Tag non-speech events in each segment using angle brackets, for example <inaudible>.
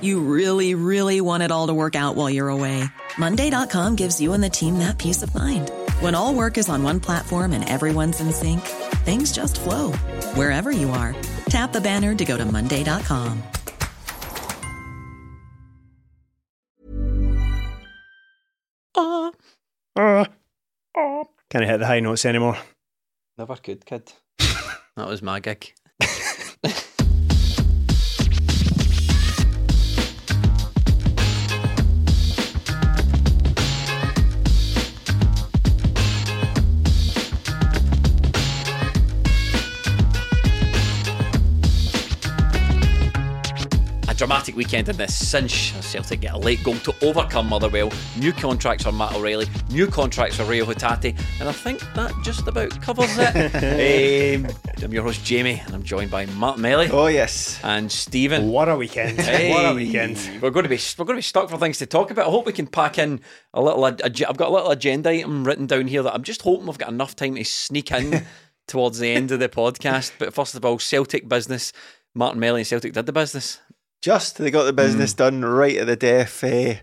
You really, really want it all to work out while you're away. Monday.com gives you and the team that peace of mind. When all work is on one platform and everyone's in sync, things just flow wherever you are. Tap the banner to go to Monday.com. Uh, uh, uh. Can't hit the high notes anymore. Never could, kid. That was my gig. <laughs> dramatic weekend in this cinch as Celtic get a late goal to overcome Motherwell. New contracts for Matt O'Riley, new contracts for Reo Hatate, and I think that just about covers it. <laughs> um, I'm your host Jamie, and I'm joined by Matt Melly Oh yes. and Stephen. What a weekend. Hey. What a weekend. We're going to be we're going to be stuck for things to talk about. I hope we can pack in a little. ag- I've got a little agenda item written down here that I'm just hoping we've got enough time to sneak in <laughs> towards the end of the podcast. But first of all, Celtic business. Martin Melly and Celtic did the business. Just they got the business done right at the death. Uh,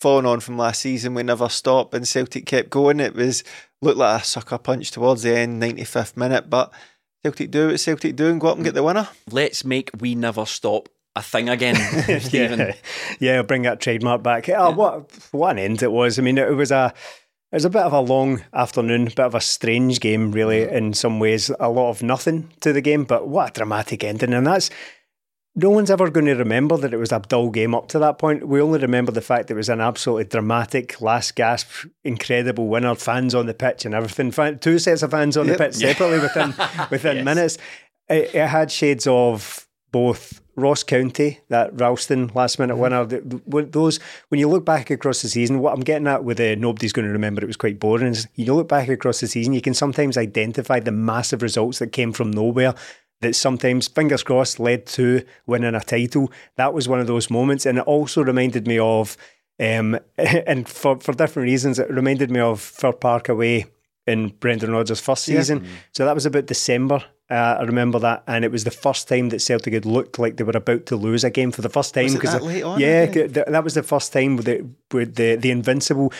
following on from last season, we never stopped, and Celtic kept going. It was looked like a sucker punch towards the end, ninety fifth minute, but Celtic do what Celtic do and go up and get the winner. Let's make we never stop a thing again, <laughs> Stephen. Yeah, yeah, bring that trademark back. Oh, what what an end it was. I mean, it was a it was a bit of a long afternoon, bit of a strange game, really, in some ways. A lot of nothing to the game, but what a dramatic ending. And that's no one's ever going to remember that it was a dull game up to that point. We only remember the fact that it was an absolutely dramatic, last gasp, incredible winner, fans on the pitch and everything. Fan- Two sets of fans on Yep. the pitch separately within <laughs> within minutes. It, it had shades of both Ross County, that Ralston last minute winner. th- th- Those when you look back across the season, what I'm getting at with uh, nobody's going to remember it was quite boring. Is you look back across the season, you can sometimes identify the massive results that came from nowhere. That sometimes, fingers crossed, led to winning a title. That was one of those moments, and it also reminded me of, um, <laughs> and for for different reasons, it reminded me of Fir Park away in Brendan Rodgers' first Yeah. season. So that was about December. Uh, I remember that, and it was the first time that Celtic had looked like they were about to lose a game for the first time. Was it 'cause that late on, Yeah, th- that was the first time with the the the invincible.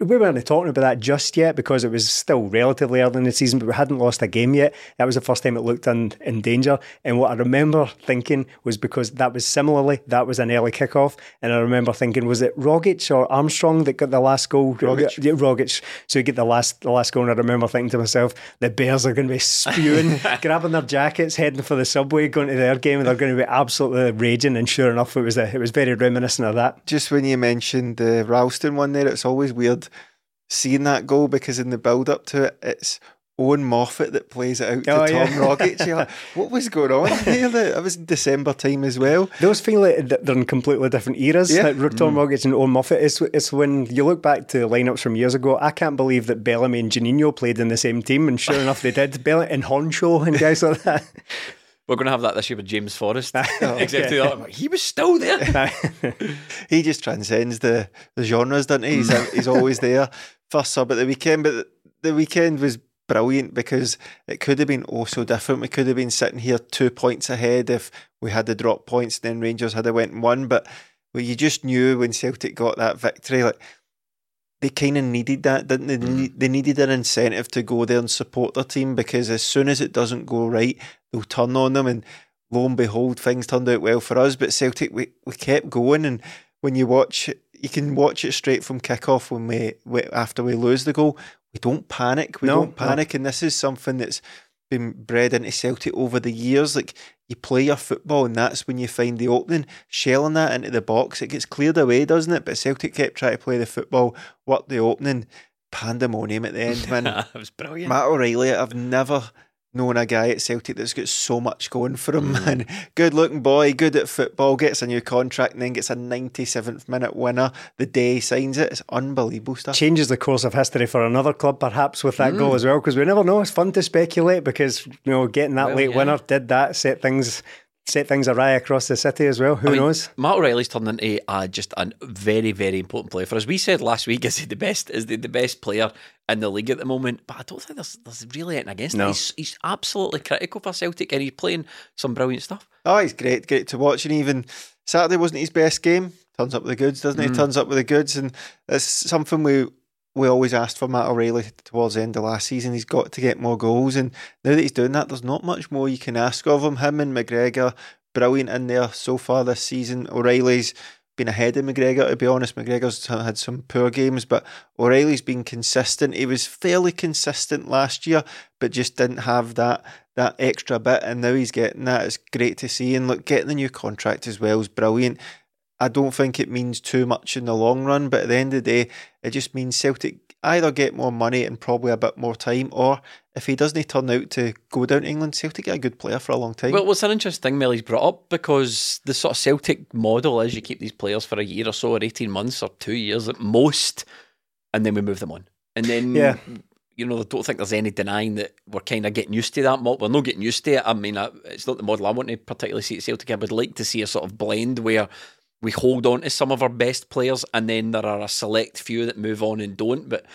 We weren't talking about that just yet because it was still relatively early in the season, but we hadn't lost a game yet. That was the first time it looked in, in danger. And what I remember thinking was because that was similarly, that was an early kickoff. And I remember thinking, was it Rogic or Armstrong that got the last goal? Rogic. Yeah, Rogic. So you get the last the last goal, and I remember thinking to myself, the Bears are going to be spewing, <laughs> grabbing their jackets, heading for the subway, going to their game, and they're going to be absolutely raging. And sure enough, it was a, it was very reminiscent of that. Just when you mentioned the Ralston one there, it's always weird seeing that goal because in the build up to it, it's Owen Moffat that plays it out to Oh, Tom yeah. Rogic. You're like, <laughs> what was going on here? That was December time as well. Those feel like they're in completely different eras. Yeah. Like Tom mm. Rogic and Owen Moffat. It's, it's when you look back to lineups from years ago. I can't believe that Bellamy and Janino played in the same team, and sure enough, they did. Bellamy and Honcho and guys like that. <laughs> We're going to have that this year with James Forrest. <laughs> Oh, Except the other- he was still there. <laughs> He just transcends the, the genres, doesn't he? He's, mm. he's always there. First sub at the weekend, but the, the weekend was brilliant because it could have been oh so different. We could have been sitting here two points ahead if we had the drop points, then Rangers had a went and won. But well, you just knew when Celtic got that victory, like they kind of needed that, didn't they? Mm. They They needed an incentive to go there and support their team because as soon as it doesn't go right, they'll turn on them. And lo and behold, things turned out well for us. But Celtic, we, we kept going. And when you watch, you can watch it straight from kickoff when we, we after we lose the goal. We don't panic. We No, don't panic. And this is something that's been bred into Celtic over the years. Like you play your football, and that's when you find the opening. Shelling that into the box, it gets cleared away, doesn't it? But Celtic kept trying to play the football, work the opening, pandemonium at the end, man. <laughs> that was brilliant. Matt O'Riley, I've never, known a guy at Celtic that's got so much going for him, mm. man. Good looking boy, good at football, gets a new contract, and then gets a 97th minute winner the day he signs it. It's unbelievable stuff. Changes the course of history for another club, perhaps, with that mm. goal as well, because we never know. It's fun to speculate because, you know, getting that well, late yeah. winner did that, set things set things awry across the city as well. Who I mean, knows? Matt O'Riley's turned into uh, just a very, very important player for us. We said last week, <laughs> is he the best? Is he the best player in the league at the moment? But I don't think there's there's really anything against no. He's, he's absolutely critical for Celtic, and he's playing some brilliant stuff. Oh, he's great, great to watch, and even Saturday wasn't his best game. Turns up with the goods, doesn't he? Mm. Turns up with the goods, and it's something we we always asked for Matt O'Riley towards the end of last season. He's got to get more goals, and now that he's doing that, there's not much more you can ask of him. Him and McGregor brilliant in there so far this season. O'Riley's been ahead of McGregor, to be honest. McGregor's had some poor games, but O'Riley's been consistent. He was fairly consistent last year, but just didn't have that that extra bit, and now he's getting that. It's great to see. And look, getting the new contract as well is brilliant. I don't think it means too much in the long run, but at the end of the day, it just means Celtic either get more money and probably a bit more time, or if he doesn't turn out to go down to England, Celtic get a good player for a long time. Well, what's an interesting thing Melly's brought up because the sort of Celtic model is you keep these players for a year or so, or 18 months, or two years at most, and then we move them on. And then, yeah. you know, I don't think there's any denying that we're kind of getting used to that model. We're not getting used to it. I mean, it's not the model I want to particularly see at Celtic. I would like to see a sort of blend where we hold on to some of our best players and then there are a select few that move on and don't. But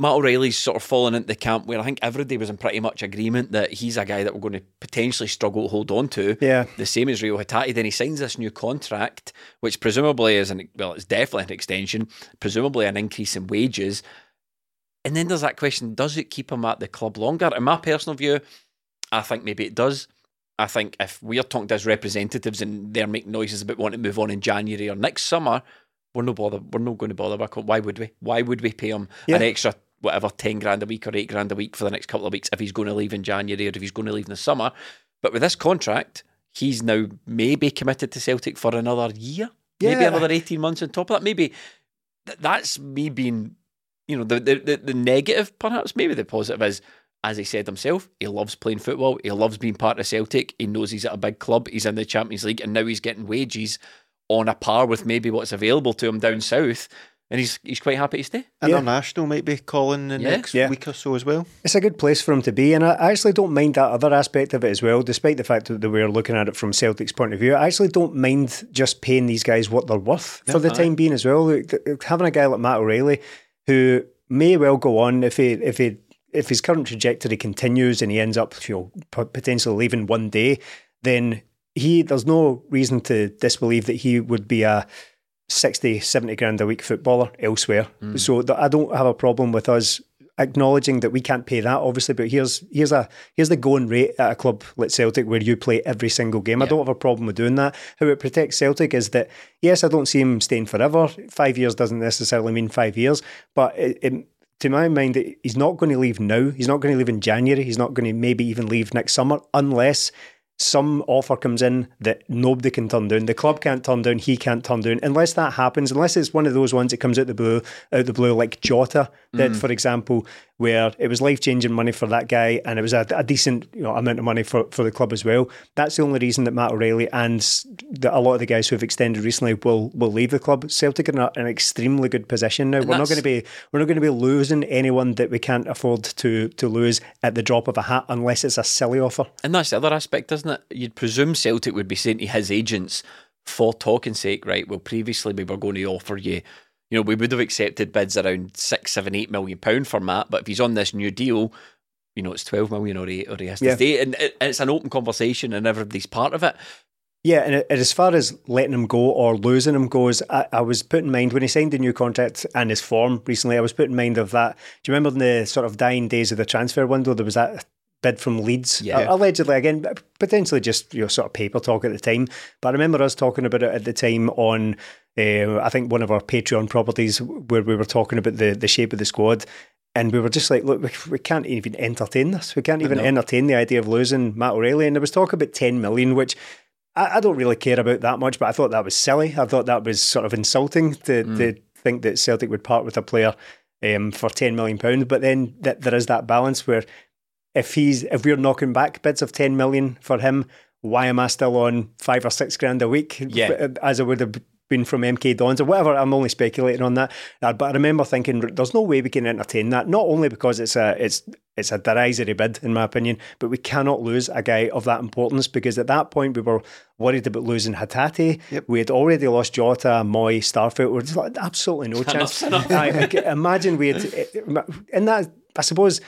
Matt O'Riley's sort of fallen into the camp where I think everybody was in pretty much agreement that he's a guy that we're going to potentially struggle to hold on to. Yeah. The same as Reo Hatate. Then he signs this new contract, which presumably is an well, it's definitely an extension, presumably an increase in wages. And then there's that question: Does it keep him at the club longer? In my personal view, I think maybe it does. I think if we're talking to as representatives and they're making noises about wanting to move on in January or next summer, we're no bother. We're not going to bother. Why would we? Why would we pay him yeah. an extra whatever, 10 grand a week or 8 grand a week for the next couple of weeks if he's going to leave in January or if he's going to leave in the summer. But with this contract, he's now maybe committed to Celtic for another year, yeah. maybe another 18 months on top of that. Maybe that's me being, you know, the, the, the negative perhaps. Maybe the positive is, as he said himself, he loves playing football. He loves being part of Celtic. He knows he's at a big club. He's in the Champions League and now he's getting wages on a par with maybe what's available to him down south and he's he's quite happy to stay. International yeah. might be calling the yeah. next yeah. week or so as well. It's a good place for him to be, and I actually don't mind that other aspect of it as well. Despite the fact that we're looking at it from Celtic's point of view, I actually don't mind just paying these guys what they're worth yeah, for the time being as well. Having a guy like Matt O'Riley, who may well go on if he if he if his current trajectory continues and he ends up you know potentially leaving one day, then he there's no reason to disbelieve that he would be a 60, 70 grand a week footballer elsewhere. Mm. So I don't have a problem with us acknowledging that we can't pay that, obviously. But here's here's a here's the going rate at a club like Celtic where you play every single game. Yeah. I don't have a problem with doing that. How it protects Celtic is that yes, I don't see him staying forever. Five years doesn't necessarily mean five years, but it, it, to my mind, he's not going to leave now. He's not going to leave in January. He's not going to maybe even leave next summer unless some offer comes in that nobody can turn down. The club can't turn down, he can't turn down. Unless that happens, unless it's one of those ones that comes out the blue, out the blue, like Jota did, mm. for example, where it was life changing money for that guy and it was a, a, decent you know, amount of money for, for the club as well. That's the only reason that Matt O'Riley and the, a lot of the guys who have extended recently will will leave the club. Celtic are in an extremely good position now. And we're not going to be we're not going to be losing anyone that we can't afford to to lose at the drop of a hat unless it's a silly offer. And that's the other aspect, isn't it? You'd presume Celtic would be saying to his agents for talking sake, right? Well, previously we were going to offer you you know, we would have accepted bids around six, seven, eight million pound for Matt, but if he's on this new deal, you know, it's twelve million or eight, or he has to yeah. stay, and it's an open conversation, and everybody's part of it. Yeah, and as far as letting him go or losing him goes, I, I, was put in mind when he signed the new contract and his form recently. I was put in mind of that. Do you remember in the sort of dying days of the transfer window, there was that bid from Leeds, yeah. allegedly again, potentially just you know sort of paper talk at the time. But I remember us talking about it at the time on uh, I think one of our Patreon properties where we were talking about the the shape of the squad. And we were just like, look, we, we can't even entertain this. We can't even entertain the idea of losing Matt O'Riley. And there was talk about 10 million, which I, I, don't really care about that much, but I thought that was silly. I thought that was sort of insulting to, mm. to think that Celtic would part with a player um, for 10 million pounds. But then that there is that balance where if he's if we're knocking back bids of ten million for him, why am I still on five or six grand a week? Yeah. Uh, as I would have been from MK Dons or whatever. I'm only speculating on that. Uh, but I remember thinking, there's no way we can entertain that. Not only because it's a it's it's a derisory bid, in my opinion, but we cannot lose a guy of that importance because at that point we were worried about losing Hatate. Yep. We had already lost Jota, Mooy, Starfelt. We're just like, absolutely no chance. I, I, imagine we had uh, uh, in that. I suppose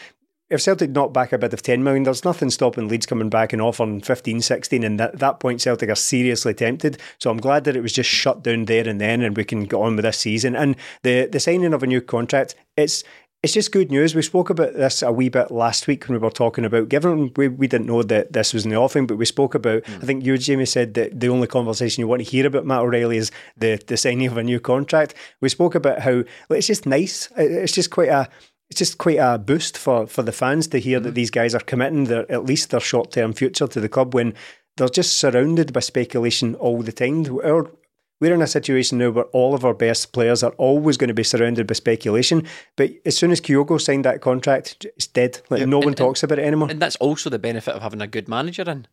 if Celtic knock back a bid of 10 million, there's nothing stopping Leeds coming back and offering 15, 16. And at that point, Celtic are seriously tempted. So I'm glad that it was just shut down there and then and we can get on with this season. And the, the signing of a new contract, it's it's just good news. We spoke about this a wee bit last week when we were talking about, given we, we didn't know that this was in the offing, but we spoke about, mm. I think you, Jamie, said that the only conversation you want to hear about Matt O'Riley is the, the signing of a new contract. We spoke about how like, it's just nice. It's just quite a, it's just quite a boost for, for the fans to hear mm-hmm. that these guys are committing their at least their short term future to the club when they're just surrounded by speculation all the time. Our, we're in a situation now where all of our best players are always going to be surrounded by speculation. But as soon as Kyogo signed that contract, it's dead. Like yep. no and, one talks about it anymore. And that's also the benefit of having a good manager in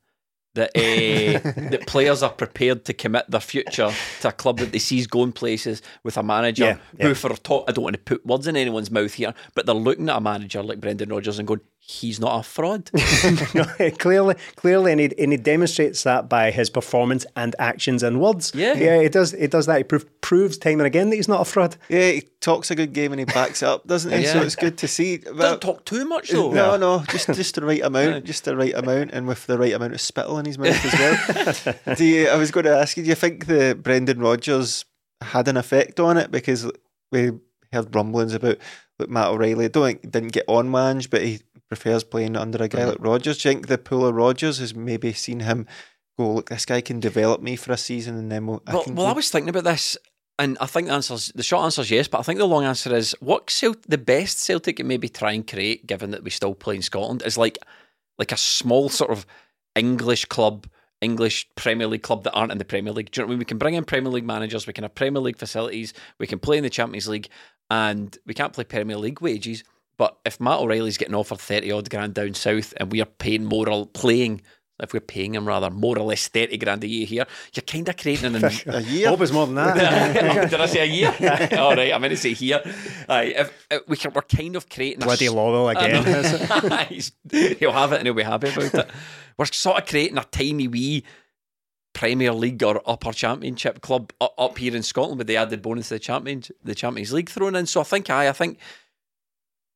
that uh, <laughs> that players are prepared to commit their future to a club that they see going places with a manager yeah, yeah. who, for talk, I don't want to put words in anyone's mouth here, but they're looking at a manager like Brendan Rodgers and going, he's not a fraud. no, <laughs> <laughs> clearly, clearly, and he, and he demonstrates that by his performance and actions and words. Yeah, yeah, he does. He does that. He prov- proves time and again that he's not a fraud. Yeah, he talks a good game and he backs it up, doesn't he? yeah. So it's good to see. But Don't talk too much though. No, no, just <laughs> just the right amount, just the right amount, and with the right amount of spittle in his mouth as well. do you, I was going to ask you, do you think the Brendan Rodgers had an effect on it because we heard rumblings about like Matt O'Riley don't didn't get on Mange, but he prefers playing under a guy mm-hmm. like Rodgers. Do you think the pull of Rodgers has maybe seen him go, look, this guy can develop me for a season and then we'll, well, I well, I was thinking about this and I think the answer's the short answer is yes, but I think the long answer is what Celt- the best Celtic can maybe try and create, given that we still play in Scotland, is like like a small sort of English club, English Premier League club that aren't in the Premier League. Do you know what I mean? We can bring in Premier League managers, we can have Premier League facilities, we can play in the Champions League, and we can't play Premier League wages. But if Matt O'Riley's getting offered 30 odd grand down south and we are paying more or playing, if we're paying him rather more or less 30 grand a year here, you're kind of creating an, <laughs> a year. Hope it's more than that. <laughs> Did I say a year? <laughs> All right, I'm going to say here. Uh, if, if we can, we're kind of creating Bloody a, Lowell again. he'll have it and he'll be happy about it. We're sort of creating a tiny wee Premier League or upper Championship club up here in Scotland with the added bonus of the Champions, the Champions League thrown in. So I think I, I think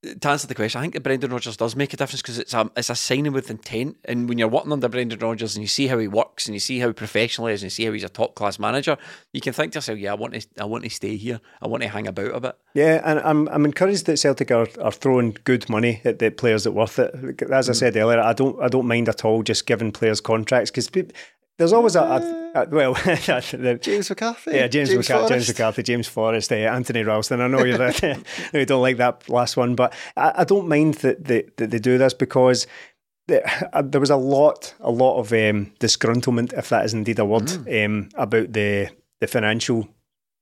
to answer the question, I think that Brendan Rodgers does make a difference because it's a it's a signing with intent. And when you're working under Brendan Rodgers and you see how he works and you see how professional he is and you see how he's a top class manager, you can think to yourself, "Yeah, I want to I want to stay here. I want to hang about a bit." Yeah, and I'm I'm encouraged that Celtic are, are throwing good money at the players that worth it. As I mm. said earlier, I don't I don't mind at all just giving players contracts because there's always a, a, a well, <laughs> James McCarthy, yeah, James, James, McCarthy, James McCarthy, James Forrest, uh, Anthony Ralston. I know you're <laughs> you don't like that last one, but I, I don't mind that they, that they do this because uh, there was a lot, a lot of um, disgruntlement, if that is indeed a word, mm. um, about the the financial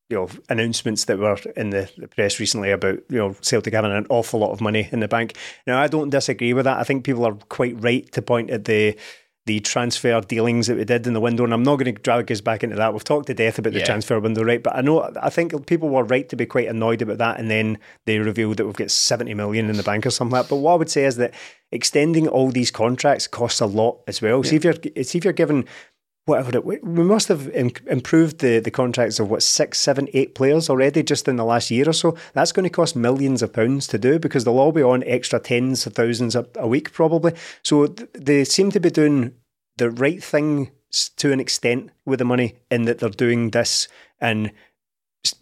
you know announcements that were in the, the, press recently about you know Celtic having an awful lot of money in the bank. Now I don't disagree with that. I think people are quite right to point at the the transfer dealings that we did in the window, and I'm not going to drag us back into that. We've talked to death about the yeah. transfer window, right? But I know I think people were right to be quite annoyed about that, and then they revealed that we've got 70 million in the bank or something like that. But what I would say is that extending all these contracts costs a lot as well. Yeah. See if you're see if you're given whatever it, we must have improved the, the contracts of what six, seven, eight players already just in the last year or so. That's going to cost millions of pounds to do because they'll all be on extra tens of thousands a, a week probably. So th- they seem to be doing the right thing to an extent with the money in that they're doing this and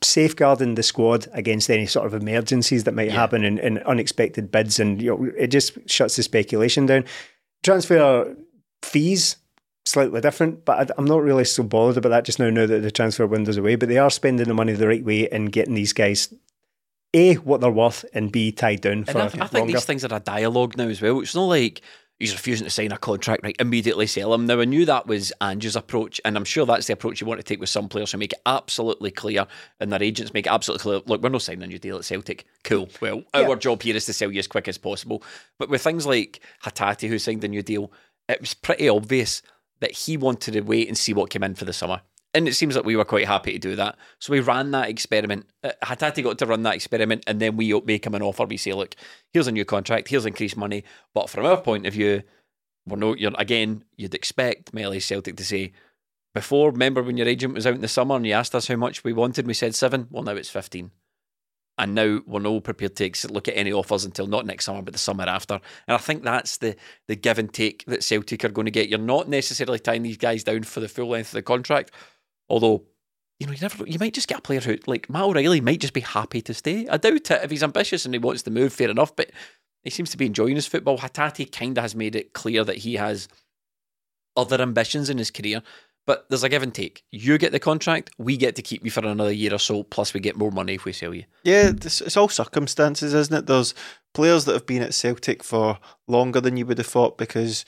safeguarding the squad against any sort of emergencies that might yeah. happen in, in unexpected bids and you know it just shuts the speculation down. Transfer fees slightly different, but I, am not really so bothered about that just now. Now that the transfer window's away, but they are spending the money the right way and getting these guys a what they're worth and b tied down for I, I think these things are a dialogue now as well. It's not like he's refusing to sign a contract, right? Immediately sell him. Now I knew that was Ange's approach, and I'm sure that's the approach you want to take with some players to make it absolutely clear, and their agents make it absolutely clear. Look, we're not signing a new deal at Celtic. Cool. Well, yeah. our job here is to sell you as quick as possible. But with things like Hatate, who signed a new deal, it was pretty obvious that he wanted to wait and see what came in for the summer. And it seems like we were quite happy to do that. So we ran that experiment. Uh, Hatate got to run that experiment, and then we make him an offer. We say, look, here's a new contract, here's increased money. But from our point of view, we're no, you're again, you'd expect Melly Celtic to say, before, remember when your agent was out in the summer and you asked us how much we wanted, we said seven. Well, now it's 15. And now we're no prepared to look at any offers until not next summer, but the summer after. And I think that's the the give and take that Celtic are going to get. You're not necessarily tying these guys down for the full length of the contract, although you know you never you might just get a player who like Matt O'Riley might just be happy to stay. I doubt it if he's ambitious and he wants to move. Fair enough, but he seems to be enjoying his football. Hatate kind of has made it clear that he has other ambitions in his career. But there's a give and take. You get the contract, we get to keep you for another year or so, plus we get more money if we sell you. Yeah, it's all circumstances, isn't it? There's players that have been at Celtic for longer than you would have thought because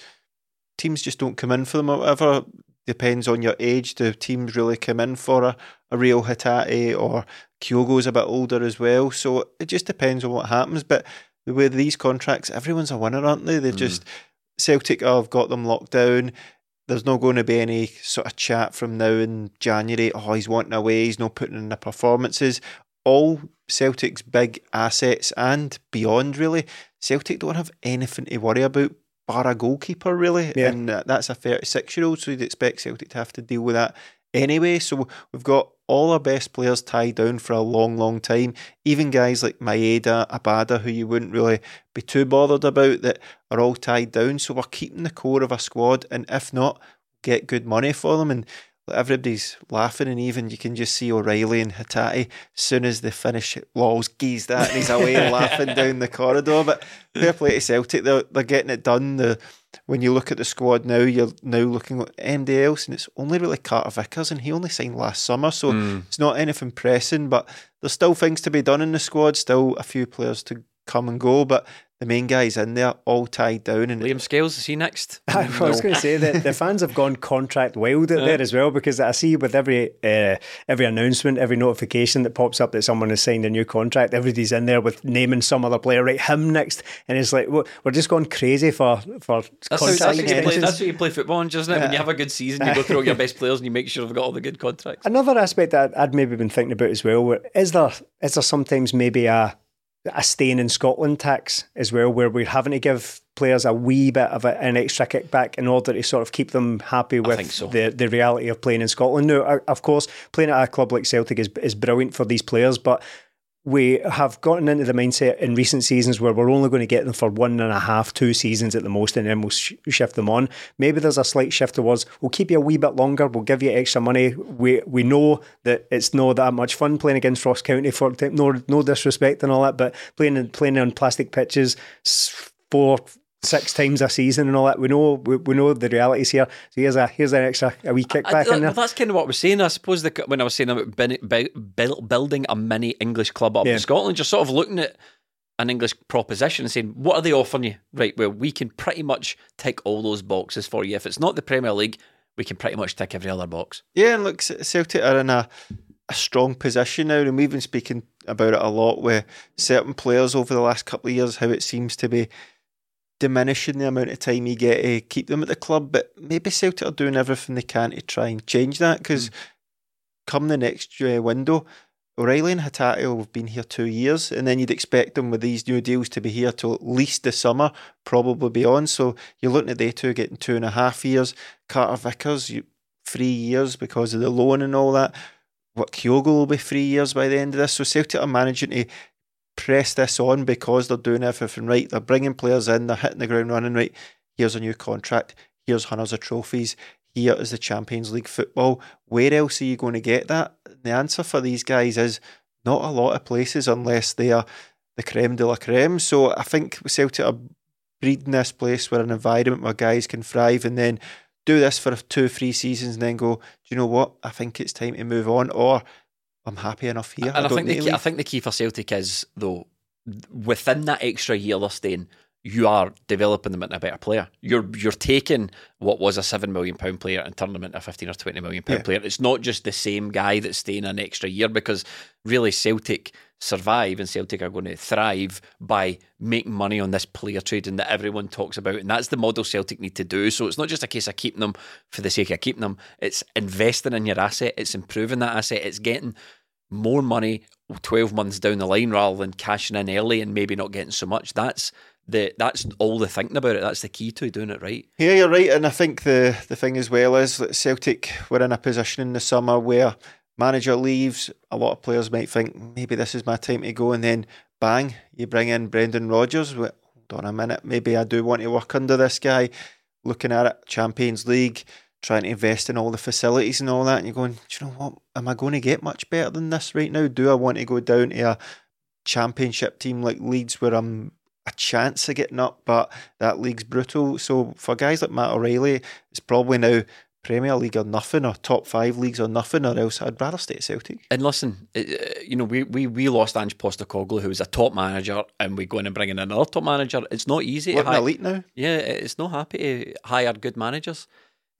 teams just don't come in for them or whatever. Depends on your age. Do teams really come in for a, a real Hatate or Kyogo's a bit older as well? So it just depends on what happens. But with these contracts, everyone's a winner, aren't they? They've mm. just Celtic have got them locked down there's not going to be any sort of chat from now in January. Oh, he's wanting away. He's not putting in the performances. All Celtic's big assets and beyond, really, Celtic don't have anything to worry about bar a goalkeeper, really. Yeah. And uh, that's a 36 year old, so you'd expect Celtic to have to deal with that anyway. So we've got all our best players tied down for a long, long time. Even guys like Maeda, Abada, who you wouldn't really be too bothered about, that are all tied down. So we're keeping the core of a squad, and if not, get good money for them. And everybody's laughing, and even you can just see O'Riley and Hatate as soon as they finish Law's geezed that, and he's away <laughs> laughing down the corridor. But fair play to Celtic, they're, they're getting it done. The when you look at the squad now, you're now looking at MD else, and it's only really Carter Vickers, and he only signed last summer, so mm. it's not anything pressing. But there's still things to be done in the squad, still a few players to come and go, but the main guys in there all tied down. And Liam Scales is he next? <laughs> I was no. going to say that the fans have gone contract wild out there as well because I see with every uh, every announcement, every notification that pops up that someone has signed a new contract, everybody's in there with naming some other player, right? Him next, and it's like we're just going crazy for for that's contract how, that's, play, that's how you play football, on, isn't it? Yeah. When you have a good season, you go through all your <laughs> best players and you make sure they've got all the good contracts. Another aspect that I'd maybe been thinking about as well is there is there sometimes maybe a a staying in Scotland tax as well, where we're having to give players a wee bit of a, an extra kickback in order to sort of keep them happy with so. the, the reality of playing in Scotland. Now, of course, playing at a club like Celtic is, is brilliant for these players, but we have gotten into the mindset in recent seasons where we're only going to get them for one and a half, two seasons at the most, and then we'll sh- shift them on. Maybe there's a slight shift towards we'll keep you a wee bit longer, we'll give you extra money. We we know that it's not that much fun playing against Ross County for no no disrespect and all that, but playing playing on plastic pitches four six times a season and all that. We know we, we know the realities here. So here's a here's an extra a wee kickback I, I, in there. That's kind of what we're saying. I suppose the, when I was saying about building a mini English club up yeah. in Scotland, you're sort of looking at an English proposition and saying, what are they offering you? Right, well, we can pretty much tick all those boxes for you. If it's not the Premier League, we can pretty much tick every other box. Yeah, and look, Celtic are in a, a strong position now, and we've been speaking about it a lot with certain players over the last couple of years, how it seems to be diminishing the amount of time you get to keep them at the club. But maybe Celtic are doing everything they can to try and change that because mm. come the next uh, window, O'Riley and Hatate will have been here two years, and then you'd expect them with these new deals to be here till at least the summer, probably beyond. So you're looking at they two getting two and a half years. Carter Vickers, you, three years because of the loan and all that. What Kyogo will be three years by the end of this. So Celtic are managing to press this on because they're doing everything right. They're bringing players in, they're hitting the ground running right. Here's a new contract. Here's hundreds of trophies. Here is the Champions League football. Where else are you going to get that? The answer for these guys is not a lot of places unless they are the creme de la creme. So I think Celtic are breeding this place where an environment where guys can thrive and then do this for two, three seasons and then go, do you know what? I think it's time to move on. Or I'm happy enough here. And I, I think the key, I think the key for Celtic is though within that extra year they're staying. you are developing them into a better player. You're you're taking what was a seven million pound player and turning them into a fifteen or twenty million pound Yeah. player. It's not just the same guy that's staying an extra year because really Celtic survive and Celtic are going to thrive by making money on this player trading that everyone talks about, and that's the model Celtic need to do. So it's not just a case of keeping them for the sake of keeping them. It's investing in your asset. It's improving that asset. It's getting more money 12 months down the line rather than cashing in early and maybe not getting so much. That's the that's all the thinking about it. That's the key to doing it right. Yeah, you're right, and I think the the thing as well is that Celtic were in a position in the summer where manager leaves, a lot of players might think maybe this is my time to go, and then bang, you bring in Brendan Rodgers. Hold on a minute, maybe I do want to work under this guy. Looking at it, Champions League, trying to invest in all the facilities and all that, and you're going, do you know what? Am I going to get much better than this right now? Do I want to go down to a championship team like Leeds where I'm a chance of getting up, but that league's brutal. So for guys like Matt O'Riley, it's probably now Premier League or nothing, or top five leagues or nothing, or else I'd rather stay at Celtic. And listen, it- uh, you know, we, we, we lost Ange Postecoglou, who was a top manager, and we're going to bring in another top manager. It's not easy. What to an hi- elite now? Yeah, it's not happy to hire good managers.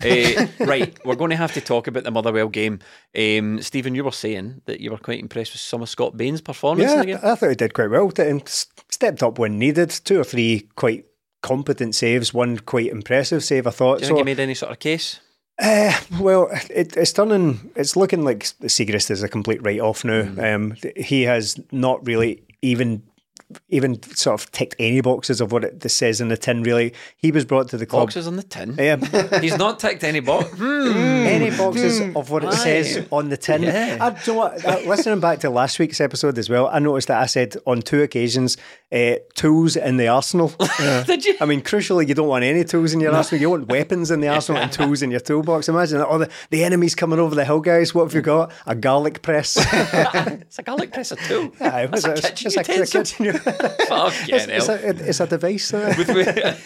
Eh, <laughs> right, we're going to have to talk about the Motherwell game. Um, Stephen, you were saying that you were quite impressed with some of Scott Bain's performance in Yeah, the game. I thought he did quite well. T- and stepped up when needed. Two or three quite competent saves. One quite impressive save, I thought. Do you So, think he made any sort of case? Uh, well, it, it's turning. It's looking like Siegrist is a complete write off now. Mm. Um, he has not really even even sort of ticked any boxes of what it says in the tin. Really, he was brought to the club. Boxes on the tin. Um, <laughs> He's not ticked any box. <laughs> any boxes of what it Aye. says on the tin. Yeah. I, do what, uh, listening back to last week's episode as well, I noticed that I said on two occasions, uh, tools in the arsenal. <laughs> Did you? I mean, crucially, you don't want any tools in your arsenal. You want weapons in the arsenal and tools in your toolbox. Imagine that. Oh, the, the enemy's coming over the hill, guys. What have you got? A garlic press. It's a garlic press of two. Aye, That's a kitchen it's a- it's a kitchen- Fucking <laughs> it's, it's hell. a, it's a device. uh. <laughs>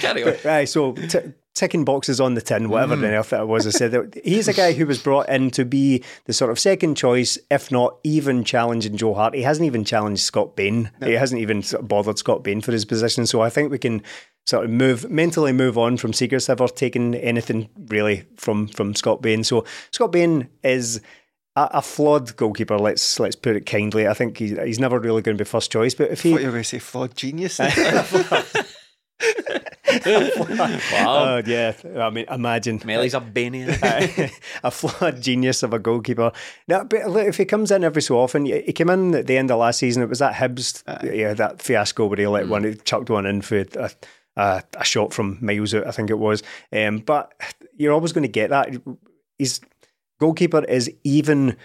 Carry on. Right, so t- ticking boxes on the tin, whatever the earth that was. I said he's a guy who was brought in to be the sort of second choice, if not even challenging Joe Hart. He hasn't even challenged Scott Bain. He hasn't even sort of bothered Scott Bain for his position. So I think we can sort of move mentally move on from Seegers ever taking anything really from from Scott Bain. So Scott Bain is. A, a flawed goalkeeper. Let's let's put it kindly. I think he's, he's never really going to be first choice. But if I he, thought you were going to say flawed genius. <laughs> <laughs> Wow. oh yeah, I mean, imagine Melly's a Banian. <laughs> a flawed genius of a goalkeeper. Now, but look, if he comes in every so often, he came in at the end of last season. It was that Hibs, yeah, that fiasco where he let one, he chucked one in for a, a, a shot from miles out, I think it was. Um, but you're always going to get that. His goalkeeper is even.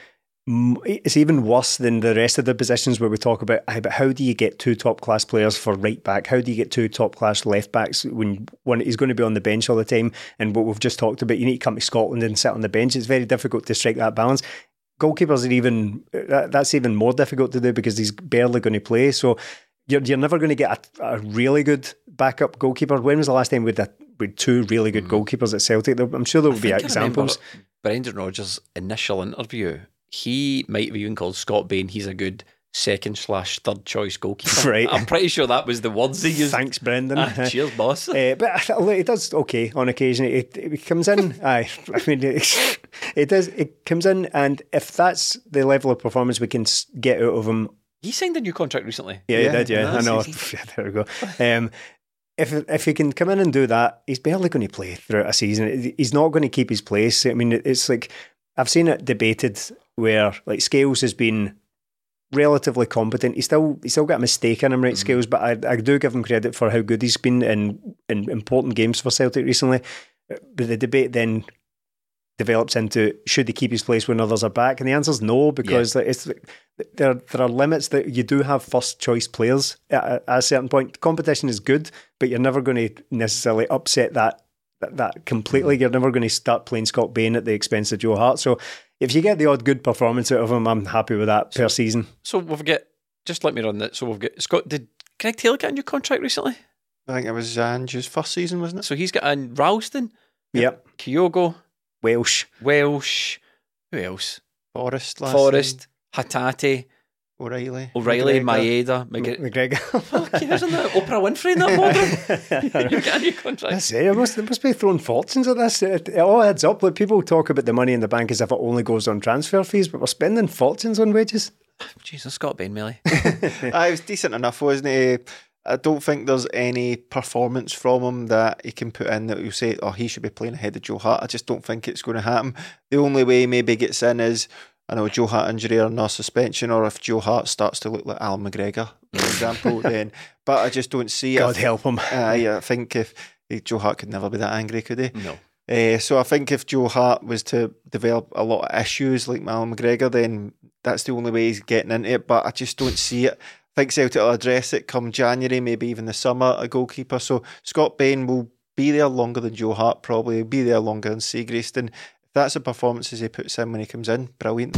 It's even worse than the rest of the positions where we talk about. But how do you get two top class players for right back? How do you get two top class left backs when one he's going to be on the bench all the time? And what we've just talked about, you need to come to Scotland and sit on the bench. It's very difficult to strike that balance. Goalkeepers are even that, that's even more difficult to do because he's barely going to play. So you're you're never going to get a, a really good backup goalkeeper. When was the last time we had, a, we had two really good goalkeepers at Celtic? I'm sure there will be Mm. I remember examples. Brendan Rodgers' initial interview, he might have even called Scott Bain, he's a good second slash third choice goalkeeper. <laughs> Right. I'm pretty sure that was the words he used. Thanks, Brendan. <laughs> Ah, cheers, boss. Uh, <laughs> but I th- look, it does okay on occasion. It, it comes in. Aye, I mean, it, it does. It comes in, and if that's the level of performance we can get out of him, he signed a new contract recently. yeah, Yeah, he did. Yeah, I know. there we go. Um, if if he can come in and do that, he's barely going to play throughout a season. He's not going to keep his place. I mean, it's like I've seen it debated where like Scales has been relatively competent. He's still he's still got a mistake in him, right, mm-hmm. Scales, but I, I do give him credit for how good he's been in, in important games for Celtic recently. But the debate then develops into should he keep his place when others are back, and the answer is no because like, it's there. There are limits that you do have first choice players at, a- at a certain point. Competition is good, but you're never going to necessarily upset that that, that completely. You're never going to start playing Scott Bain at the expense of Joe Hart. So if you get the odd good performance out of him, I'm happy with that per season. So we've got, just let me run that. So we've got Scott, did Greg Taylor get a new contract recently? I think it was Zange's first season, wasn't it? So he's got a Ralston, Yep, Kyogo, Welsh. Welsh, who else? Forrest last Forrest, Hatate. O'Riley. O'Riley, McGregor. Maeda, McGregor. <laughs> McGregor. Okay, isn't that Oprah Winfrey in that <laughs> model? <laughs> you get a new contract. I say, It must, they must be throwing fortunes at this. It, it all adds up. Like people talk about the money in the bank as if it only goes on transfer fees, but we're spending fortunes on wages. Jesus, Scott Bain, Millie. I was decent enough, wasn't he? I don't think there's any performance from him that he can put in that you say, oh, he should be playing ahead of Joe Hart. I just don't think it's going to happen. The only way he maybe gets in is, I know, Joe Hart injury or no suspension, or if Joe Hart starts to look like Allan McGregor, for example, <laughs> then. But I just don't see God it. help him. <laughs> Uh, yeah, I think if Joe Hart could never be that angry, could he? No. Uh, so I think if Joe Hart was to develop a lot of issues like Allan McGregor, then that's the only way he's getting into it. But I just don't see it. Think Celtic will address it come January, maybe even the summer, a goalkeeper. So Scott Bain will be there longer than Joe Hart, probably. He'll be there longer than Seagreston. If that's the performances he puts in when he comes in, brilliant.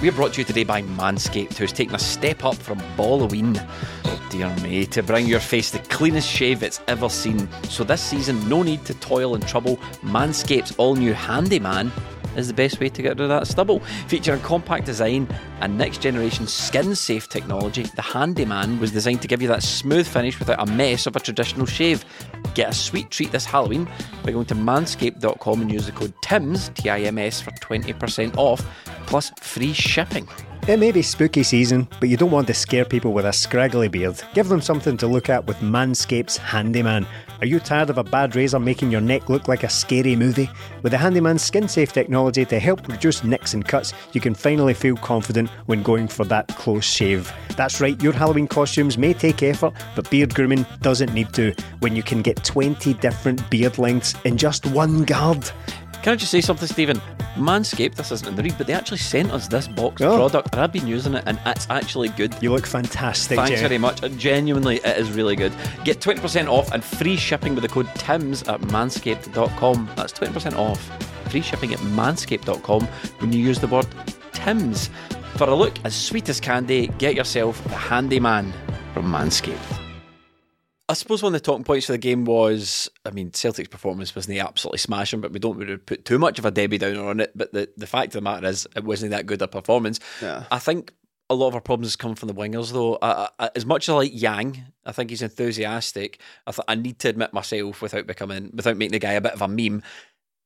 We are brought to you today by Manscaped, who's taken a step up from Halloween, dear me, to bring your face the cleanest shave it's ever seen. So this season, no need to toil and trouble. Manscaped's all new Handyman is the best way to get rid of that stubble. Featuring compact design and next generation skin safe technology, the Handyman was designed to give you that smooth finish without a mess of a traditional shave. Get a sweet treat this Halloween by going to manscaped.com and use the code TIMS, T I M S, for 20% off plus free shipping. It may be spooky season, but you don't want to scare people with a scraggly beard. Give them something to look at with Manscaped's Handyman. Are you tired of a bad razor making your neck look like a scary movie? With the Handyman's skin safe technology to help reduce nicks and cuts, you can finally feel confident when going for that close shave. That's right, your Halloween costumes may take effort, but beard grooming doesn't need to when you can get 20 different beard lengths in just one guard. Can I just say something, Stephen? Manscaped, this isn't in the read, but they actually sent us this box Oh. product, and I've been using it, and it's actually good. You look fantastic, Thanks Jay. very much. Genuinely, it is really good. Get 20% off and free shipping with the code TIMS at manscaped.com. That's 20% off. Free shipping at manscaped.com when you use the word TIMS. For a look as sweet as candy, get yourself the handyman from Manscaped. I suppose one of the talking points for the game was, I mean, Celtic's performance wasn't absolutely smashing, but we don't really put too much of a Debbie Downer on it. But the, the fact of the matter is, it wasn't that good a performance. Yeah. I think a lot of our problems come from the wingers, though. I, I, as much as I like Yang, I think he's enthusiastic. I th- I need to admit myself without becoming, without making the guy a bit of a meme.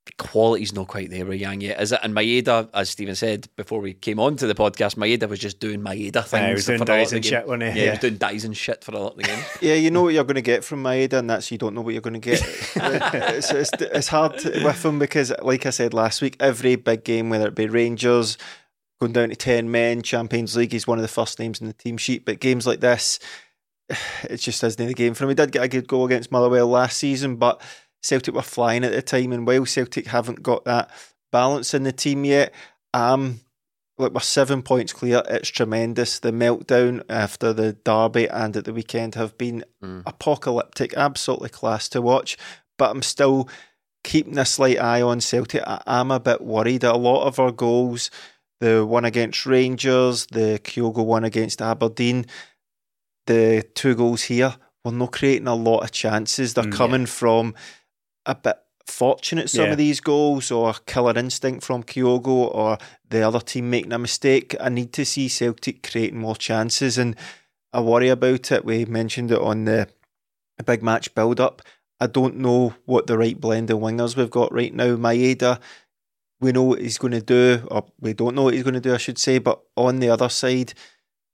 The quality's not quite there with Yang yet, is it? And Maeda, as Stephen said before we came on to the podcast, Maeda was just doing Maeda things. Yeah, he was doing for a lot of dives the and game. shit, wasn't he? Yeah, he was doing dies and shit for a lot of the game. <laughs> Yeah, you know what you're going to get from Maeda, and that's you don't know what you're going to get. <laughs> it's, it's, it's hard to- with him because, like I said last week, every big game, whether it be Rangers, going down to 10 men, Champions League, he's one of the first names in the team sheet. But games like this, <sighs> it just isn't the game for him. He did get a good goal against Motherwell last season, but Celtic were flying at the time, and while Celtic haven't got that balance in the team yet. Um, look, we're seven points clear. It's tremendous. The meltdown after the derby and at the weekend have been mm. apocalyptic, absolutely class to watch. But I'm still keeping a slight eye on Celtic. I am a bit worried. A lot of our goals, the one against Rangers, the Kyogo one against Aberdeen, the two goals here, we're not creating a lot of chances. They're mm, coming yeah. from a bit fortunate some yeah. of these goals or killer instinct from Kyogo or the other team making a mistake. I need to see Celtic creating more chances and I worry about it. We mentioned it on the, the big match build up. I don't know what the right blend of wingers we've got right now. Maeda, we know what he's going to do, or we don't know what he's going to do, I should say. But on the other side,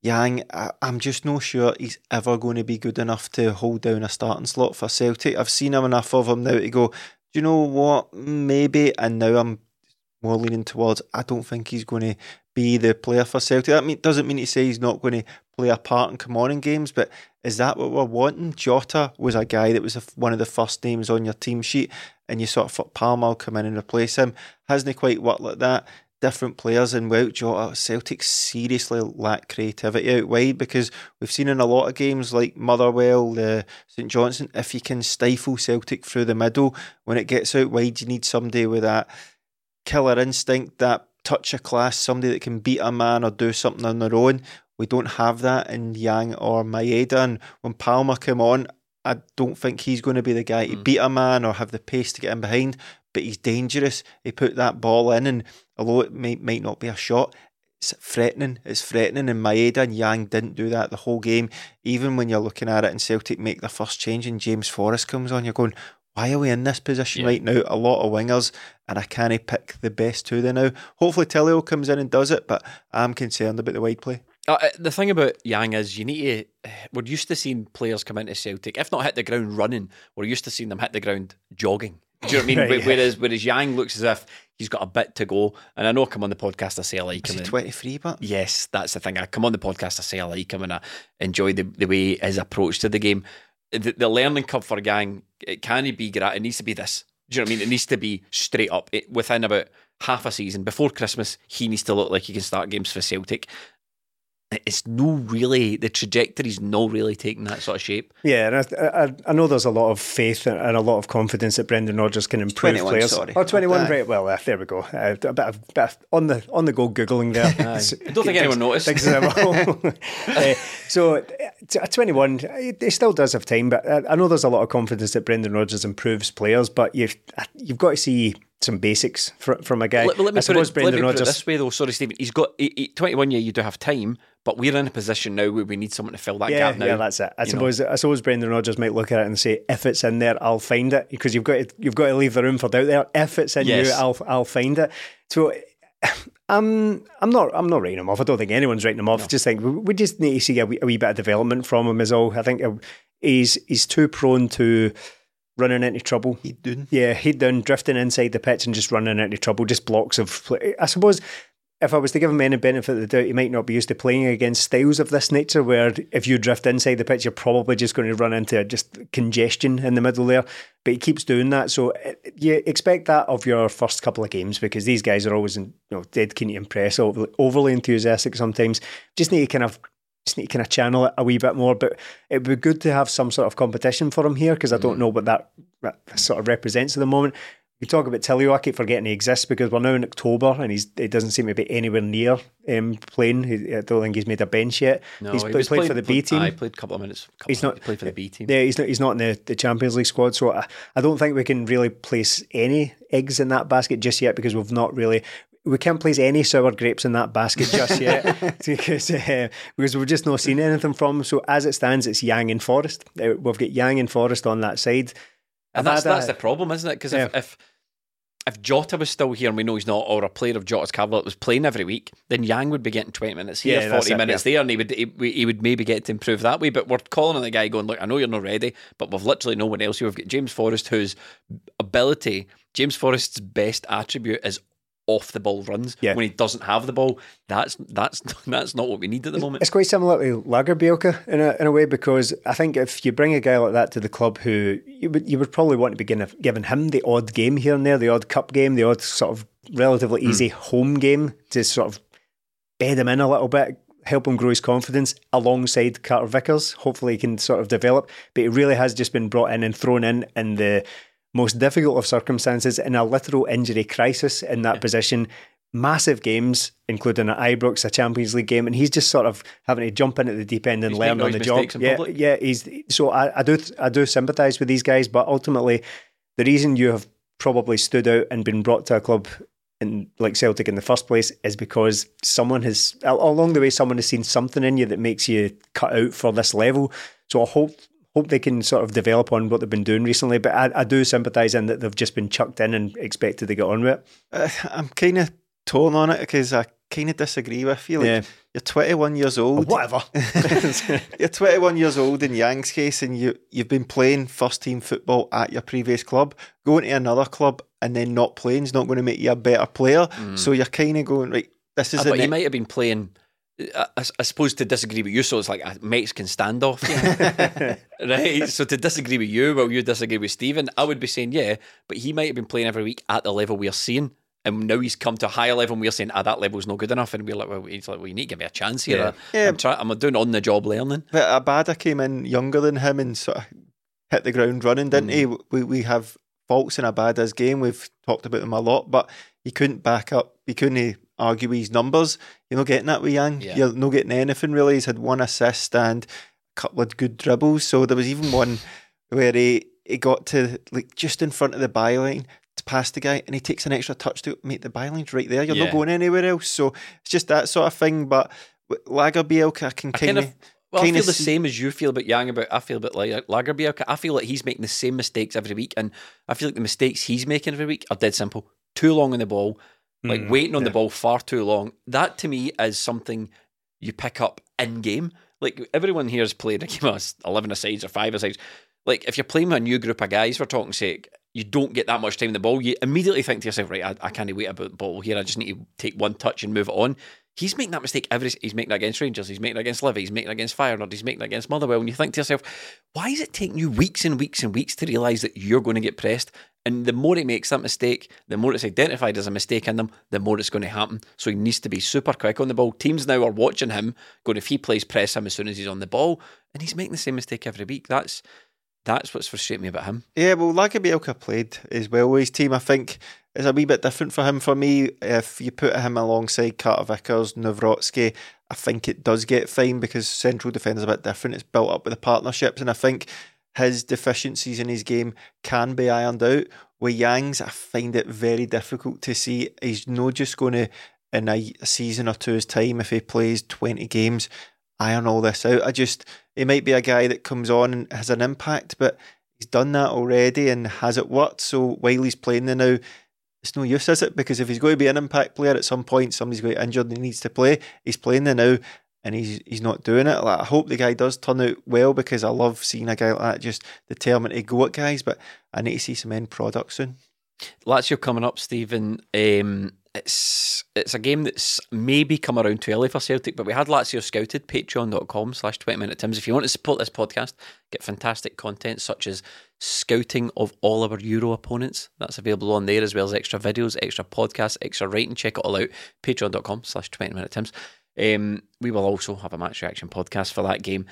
Yang, I, am just not sure he's ever going to be good enough to hold down a starting slot for Celtic. I've seen him enough of him now to go, do you know what? Maybe. And now I'm more leaning towards, I don't think he's going to be the player for Celtic. That mean, doesn't mean to say he's not going to play a part and come on in games, but is that what we're wanting? Jota was a guy that was a, one of the first names on your team sheet, and you sort of thought Palmer will come in and replace him. Hasn't quite worked like that. Different players, and without Jota, Celtic seriously lack creativity out wide because we've seen in a lot of games like Motherwell, the St Johnstone, if you can stifle Celtic through the middle, when it gets out wide, you need somebody with that killer instinct, that touch of class, somebody that can beat a man or do something on their own. We don't have that in Yang or Maeda. And when Palmer came on, I don't think he's going to be the guy to mm. beat a man or have the pace to get in behind, but he's dangerous. He put that ball in, and although it may, might not be a shot, it's threatening. It's threatening, and Maeda and Yang didn't do that the whole game. Even when you're looking at it and Celtic make the first change and James Forrest comes on, you're going, why are we in this position yeah. right now? A lot of wingers, and I can't pick the best two there now. Hopefully, Tilio comes in and does it, but I'm concerned about the wide play. Uh, uh, the thing about Yang is you need to. <sighs> We're used to seeing players come into Celtic, if not hit the ground running, we're used to seeing them hit the ground jogging. Do you know what I mean? <laughs> right, whereas yeah. whereas Yang looks as if he's got a bit to go. And I know I come on the podcast, I say I like is him. Twenty three, but yes, that's the thing. I come on the podcast, I say I like him, and I enjoy the the way his approach to the game. The, the learning curve for Yang, it can be great? It needs to be this. Do you know what I mean? It needs to be straight up. It, within about half a season before Christmas, he needs to look like he can start games for Celtic it's no really the trajectory's no really taking that sort of shape. Yeah, and I, I, I know there's a lot of faith and a lot of confidence that Brendan Rodgers can improve players. Sorry. Oh, 21, right. Well, uh, there we go. Uh, a bit of, bit of, on the on the go googling there. <laughs> I <laughs> don't think anyone noticed. <laughs> uh, so at 21, he still does have time, but I know there's a lot of confidence that Brendan Rodgers improves players, but you've you've got to see some basics from, from a guy. Let, let me, put it, let me put it, this way, though. Sorry, Stephen. He's got he, he, 21 year. You do have time, but we're in a position now where we need someone to fill that yeah, gap now. Yeah, that's it. I suppose know. I suppose Brendan Rodgers might look at it and say, if it's in there, I'll find it because you've got to, you've got to leave the room for doubt there. If it's in yes. you, I'll I'll find it. So. <sighs> I'm I'm not I'm not writing him off. I don't think anyone's writing him off. No. Just think we just need to see a wee, a wee bit of development from him as all. I think uh, he's he's too prone to running into trouble. He'd done. Yeah, he'd done drifting inside the pitch and just running into trouble, just blocks of play. I suppose if I was to give him any benefit of the doubt, he might not be used to playing against styles of this nature where if you drift inside the pitch, you're probably just going to run into just congestion in the middle there. But he keeps doing that. So eh, you expect that of your first couple of games because these guys are always you know, dead keen to impress, overly enthusiastic sometimes. Just need to kind of just need to kind of channel it a wee bit more. But it would be good to have some sort of competition for him here because I don't mm. know what that, that, sort of represents at the moment. We talk about Tilio, I keep forgetting he exists because we're now in October and he's he doesn't seem to be anywhere near um, playing. I don't think he's made a bench yet. No, he's he played, played, for the B team. I played a couple of minutes. Couple he's not he played for the B team. Yeah, he's not. He's not in the, the Champions League squad. So I, I don't think we can really place any eggs in that basket just yet because we've not really we can't place any sour grapes in that basket just <laughs> yet because uh, because we've just not seen anything from them. So as it stands, it's Yang and Forrest. Uh, we've got Yang and Forrest on that side, and that's that's the problem, isn't it? Because yeah. if, if if Jota was still here and we know he's not, or a player of Jota's caliber that was playing every week, then Yang would be getting 20 minutes here, yeah, 40 minutes yeah. there, and he would he, he, would maybe get to improve that way. But we're calling on the guy going, Look, I know you're not ready, but we've literally no one else. Here. We've got James Forrest, whose ability, James Forrest's best attribute is off the ball runs yeah. when he doesn't have the ball. That's that's <laughs> that's not what we need at the moment. It's quite similar to Lagerbielke in a in a way because I think if you bring a guy like that to the club who you would you would probably want to be giving, giving him the odd game here and there, the odd cup game, the odd sort of relatively hmm. easy home game to sort of bed him in a little bit, help him grow his confidence alongside Carter Vickers. Hopefully, he can sort of develop. But he really has just been brought in and thrown in in the most difficult of circumstances in a literal injury crisis in that yeah. position. Massive games, including at Ibrox, a Champions League game, and he's just sort of having to jump in at the deep end and he's learn on the job. Yeah, public. yeah. He's so I, I do I do sympathise with these guys, but ultimately, the reason you have probably stood out and been brought to a club in like Celtic in the first place is because someone has along the way someone has seen something in you that makes you cut out for this level. So I hope hope they can sort of develop on what they've been doing recently. But I, I do sympathise in that they've just been chucked in and expected to get on with it. Uh, I'm kind of torn on it because I kind of disagree with you. Like, yeah. You're 21 years old. Oh, whatever. <laughs> <laughs> you're 21 years old in Yang's case, and you you've been playing first team football at your previous club. Going to another club and then not playing is not going to make you a better player. Mm. So you're kind of going right. This is. Uh, but ne- you might have been playing. I, I, suppose to disagree with you, so it's like a Mexican standoff, <laughs> <laughs> right? So to disagree with you, well, you disagree with Stephen, I would be saying yeah, but he might have been playing every week at the level we're seeing and now he's come to a higher level and we're saying, ah, that level's not good enough. And we're like, well, he's like, well, you need to give me a chance here. Yeah. yeah. I'm, trying, I'm doing on the job learning. But Abada came in younger than him and sort of hit the ground running, didn't mm. he? We, we have faults in Abada's game. We've talked about them a lot, but he couldn't back up. He couldn't argue with his numbers. You're not getting that with Yang. Yeah. You're not getting anything really. He's had one assist and a couple of good dribbles. So there was even one where he, he got to like just in front of the byline to pass the guy and he takes an extra touch to make the byline's right there. You're yeah. not going anywhere else. So it's just that sort of thing. But Lagerbielke, I can kind of. Well, I feel the same as you feel about Yang about I feel about like Lagerbielke. I feel like he's making the same mistakes every week, and I feel like the mistakes he's making every week are dead simple. Too long on the ball, like mm, waiting on yeah. the ball far too long. That to me is something you pick up in game. Like everyone here has played a <laughs> game of eleven sides or five sides. Like if you're playing with a new group of guys, for talking sake, you don't get that much time in the ball, you immediately think to yourself, right, I, I can't wait about the ball here. I just need to take one touch and move it on. He's making that mistake every. He's making it against Rangers. He's making it against Livy. He's making it against Feyenoord. He's making it against Motherwell. And you think to yourself, why is it taking you weeks and weeks and weeks to realise that you're going to get pressed? And the more he makes that mistake, the more it's identified as a mistake in them, the more it's going to happen. So he needs to be super quick on the ball. Teams now are watching him, going if he plays press him as soon as he's on the ball, and he's making the same mistake every week. That's that's what's frustrating me about him. Yeah, well, Lagerbielke played as well his team. I think it's a wee bit different for him. For me, if you put him alongside Carter Vickers, Nawrocki, I think it does get fine because central defence is a bit different. It's built up with the partnerships, and I think his deficiencies in his game can be ironed out. With Yang's, I find it very difficult to see. He's not just going to, in a season or two's time, if he plays 20 games, iron all this out. I just, he might be a guy that comes on and has an impact, but he's done that already and has it worked. So while he's playing there now, it's no use, is it? Because if he's going to be an impact player at some point, somebody's going to injured and he needs to play. He's playing there now and he's he's not doing it. Like I hope the guy does turn out well because I love seeing a guy like that just determined to go at guys, but I need to see some end product soon. Lazio coming up, Stephen. Um, it's it's a game that's maybe come around too early for Celtic, but we had Lazio scouted, patreon.com slash 20 minute Tims. If you want to support this podcast, get fantastic content such as scouting of all our Euro opponents. That's available on there as well as extra videos, extra podcasts, extra writing. Check it all out. Patreon.com slash 20 minute Tims. Um, we will also have a match reaction podcast for that game.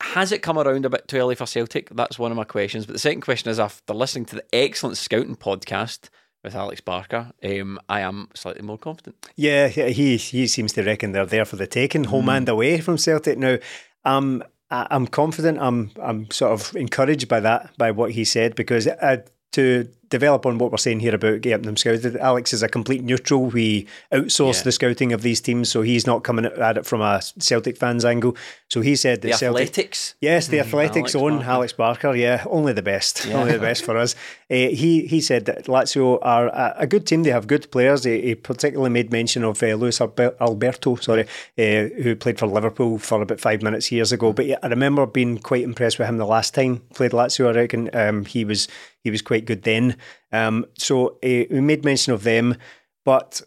Has it come around a bit too early for Celtic? That's one of my questions. But the second question is after listening to the excellent scouting podcast, with Alex Barker, um, I am slightly more confident. Yeah, he he seems to reckon they're there for the taking, home mm. and away from Celtic. Now, um, I'm confident. I'm I'm sort of encouraged by that, by what he said, because uh, to develop on what we're saying here about getting them scouted. Alex is a complete neutral. We outsource yeah. the scouting of these teams, so he's not coming at it from a Celtic fans angle. So he said the Celtic, athletics. Yes, the mm, athletics Alex own Barker. Alex Barker. Yeah, only the best. Yeah. Only the best for us. Uh, he he said that Lazio are a, a, good team. They have good players. He, he particularly made mention of uh, Luis Alberto, sorry, uh, who played for Liverpool for about five minutes years ago. But yeah, I remember being quite impressed with him the last time played Lazio. I reckon um, he was he was quite good then. Um, so uh, we made mention of them, but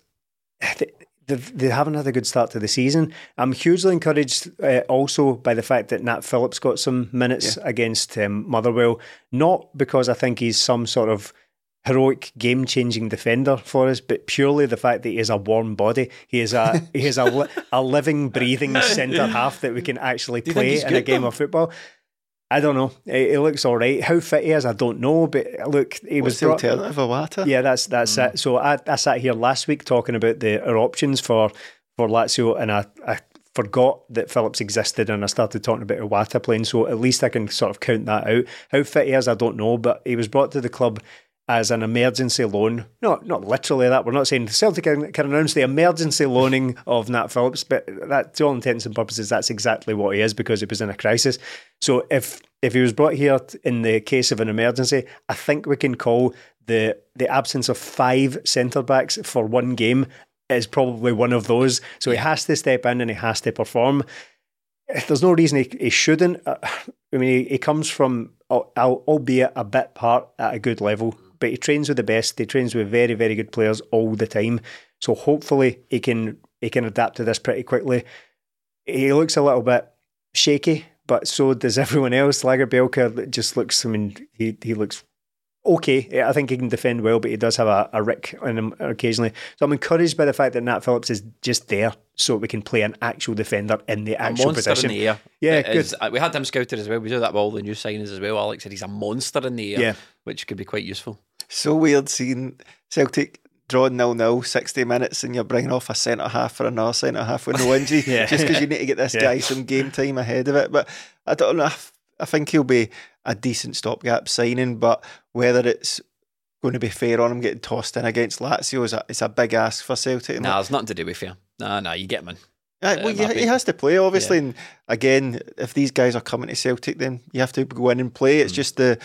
they, they haven't had a good start to the season. I'm hugely encouraged uh, also by the fact that Nat Phillips got some minutes yeah. against um, Motherwell, not because I think he's some sort of heroic game changing defender for us, but purely the fact that he is a warm body. He is a he is a, li- a living, breathing <laughs> centre half that we can actually play in a game though? of football. I don't know. It, he looks all right. How fit he is, I don't know. But look, he What's was the brought, alternative of Wata? yeah, that's that's Mm. it. So I, I sat here last week talking about the our options for for Lazio, and I, I forgot that Phillips existed, and I started talking about Iwata playing. So at least I can sort of count that out. How fit he is, I don't know, but he was brought to the club as an emergency loan. Not not literally that. We're not saying Celtic can, can announce the emergency loaning of Nat Phillips, but that to all intents and purposes, that's exactly what he is because he was in a crisis. So if if he was brought here in the case of an emergency, I think we can call the the absence of five centre backs for one game is probably one of those. So he has to step in and he has to perform. There's no reason he, he shouldn't. Uh, <sighs> I mean, he, he comes from, al- al- albeit a bit part at a good level, but he trains with the best. He trains with very, very good players all the time. So hopefully he can he can adapt to this pretty quickly. He looks a little bit shaky, but so does <laughs> everyone else. Lagerbielke just looks. I mean, he he looks okay. I think he can defend well, but he does have a, a rick in him occasionally. So I'm encouraged by the fact that Nat Phillips is just there, so we can play an actual defender in the A actual monster position. in the air. Yeah, It good. is- uh, we had him scouted as well. We do that with all the new signings as well. Alex said he's a monster in the air, Yeah. which could be quite useful. So weird seeing Celtic draw nil nil, 60 minutes, and you're bringing off a centre half for another centre half with no <laughs> injury Yeah. just because you need to get this Yeah. guy some game time ahead of it. But I don't know. I f- I think he'll be a decent stopgap signing, but whether it's going to be fair on him getting tossed in against Lazio is a, it's a big ask for Celtic. No, Nah, there's nothing to do with fear. Nah, nah, you get him. Uh, well, Mappy. he has to play, obviously. And again, if these guys are coming to Celtic, then you have to go in and play. It's just the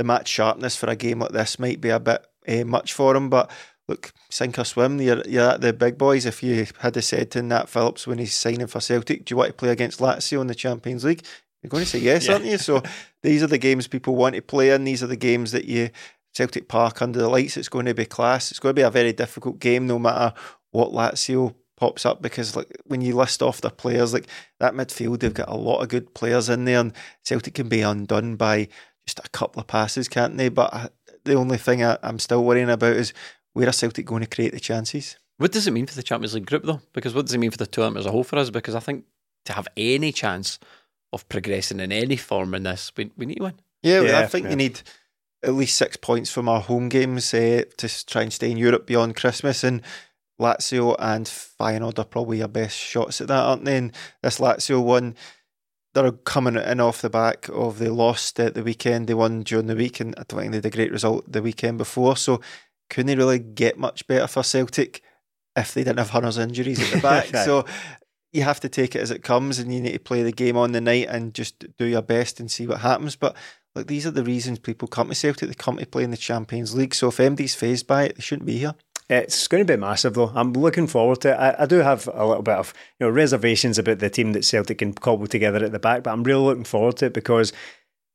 the match sharpness for a game like this might be a bit uh, much for him. But look, sink or swim, you're, you're at the big boys. If you had said to Nat Phillips when he's signing for Celtic, do you want to play against Lazio in the Champions League? You're going to say yes, Yeah. aren't you? So <laughs> these are the games people want to play in. These are the games that you Celtic Park under the lights. It's going to be class. It's going to be a very difficult game, no matter what Lazio pops up. Because like when you list off the players, like that midfield, they've got a lot of good players in there, and Celtic can be undone by just a couple of passes, can't they? But I, the only thing I, I'm still worrying about is where are Celtic going to create the chances? What does it mean for the Champions League group, though? Because what does it mean for the tournament as a whole for us? Because I think to have any chance of progressing in any form in this, we, we need to win. Yeah, Yeah, I think yeah. you need at least six points from our home games uh, to try and stay in Europe beyond Christmas. And Lazio and Feyenoord are probably your best shots at that, aren't they? And this Lazio one, they're coming in off the back of they lost at the weekend. They won during the week, and I don't think they had a great result the weekend before. So couldn't they really get much better for Celtic if they didn't have Hunter's injuries at the <laughs> back? Right. so you have to take it as it comes, and you need to play the game on the night and just do your best and see what happens. But look, these are the reasons people come to Celtic. They come to play in the Champions League. So if MD's phased by it, they shouldn't be here. It's going to be massive, though. I'm looking forward to it. I, I do have a little bit of you know reservations about the team that Celtic can cobble together at the back, but I'm really looking forward to it because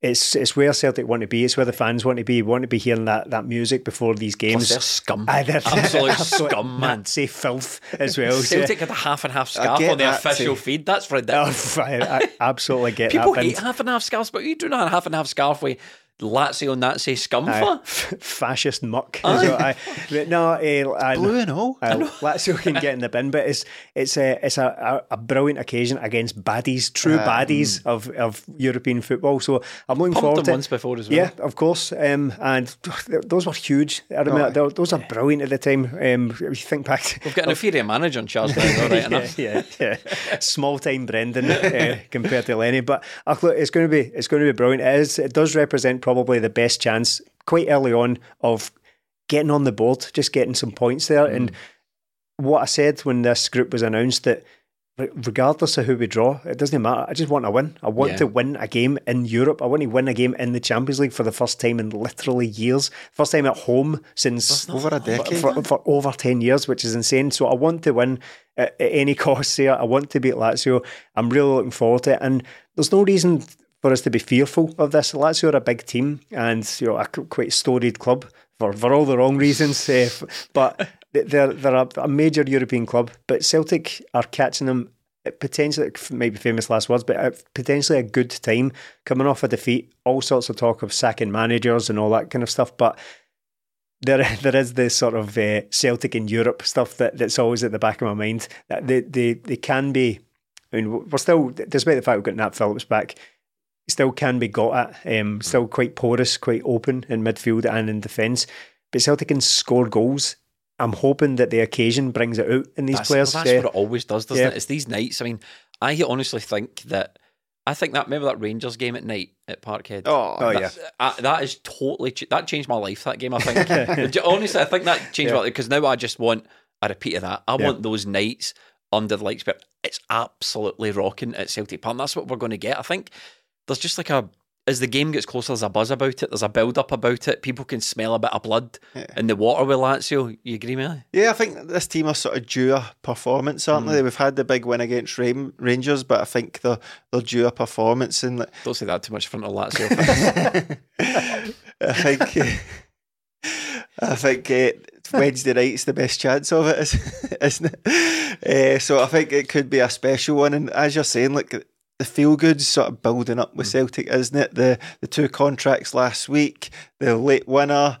it's it's where Celtic want to be. It's where the fans want to be. We want to be hearing that, that music before these Plus, games. they're scum. Aye, they're- <laughs> <laughs> Absolute scum, man. Nazi filth as well. Celtic had a half and half scarf on the official too. feed. That's Oh. <laughs> I, I absolutely get it. People that. hate bint. half and half scarves, but you do not have a half and half scarf with Lazio and that say scum f- <laughs> fascist muck. So I, but no, uh, I, Blue and all. Uh, Lazio can get in the bin, but it's it's a it's a, a, a brilliant occasion against baddies, true baddies of, of European football. So I'm looking Pumped forward them to once before as well. Yeah, of course. Um, and those were huge. I remember tho- those are brilliant at the time. Um, if you think back, We've got an inferior manager on Charles Brown, all right <laughs> enough. yeah, yeah, yeah. Small time Brendan uh, compared to Lenny, but uh, look, it's going to be it's going to be brilliant. It is. It does represent probably the best chance quite early on of getting on the board, just getting some points there. And what I said when this group was announced that. Regardless of who we draw, it doesn't matter. I just want to win. I want Yeah. to win a game in Europe. I want to win a game in the Champions League for the first time in literally years. First time at home since Over a decade. for, for over 10 years, which is insane. So I want to win at, at any <laughs> cost here. I want to beat Lazio. I'm really looking forward to it. And there's no reason for us to be fearful of this. Lazio are a big team and you know a quite storied club for, for all the wrong reasons. f- but they're, they're a, a major European club. But Celtic are catching them potentially, maybe famous last words, but potentially a good time coming off a defeat. All sorts of talk of sacking managers and all that kind of stuff. But there <laughs> there is this sort of uh, Celtic in Europe stuff that, that's always at the back of my mind. That they, they they can be. I mean, we're still, despite the fact we've got Nat Phillips back, still can be got at. Um, still quite porous, quite open in midfield and in defence. But Celtic can score goals. I'm hoping that the occasion brings it out in these that's, players. Well, that's uh, what it always does, doesn't yeah. it? It's these nights. I mean, I honestly think that. I think that remember that Rangers game at night at Parkhead. Oh, Oh, yeah. uh, that is totally that changed my life. That game, I think. <laughs> Honestly, I think that changed my life because now I just want a repeat of that. I Yeah. want those nights under the lights, but it's absolutely rocking at Celtic Park. And that's what we're going to get. I think there's just like a as the game gets closer, there's a buzz about it. There's a build up about it. People can smell a bit of blood in the water with Lazio. You agree, me? Yeah, I think this team are sort of due a performance, aren't Mm. they? We've had the big win against Rangers, but I think they're they're due a performance, and like, Don't say that too much in front of Lazio. <laughs> <laughs> I think uh, I think uh, Wednesday night's the best chance of it, is- <laughs> isn't it? Uh, so I think it could be a special one, and as you're saying, like the feel good sort of building up with mm. Celtic, isn't it? The the two contracts last week, the late winner.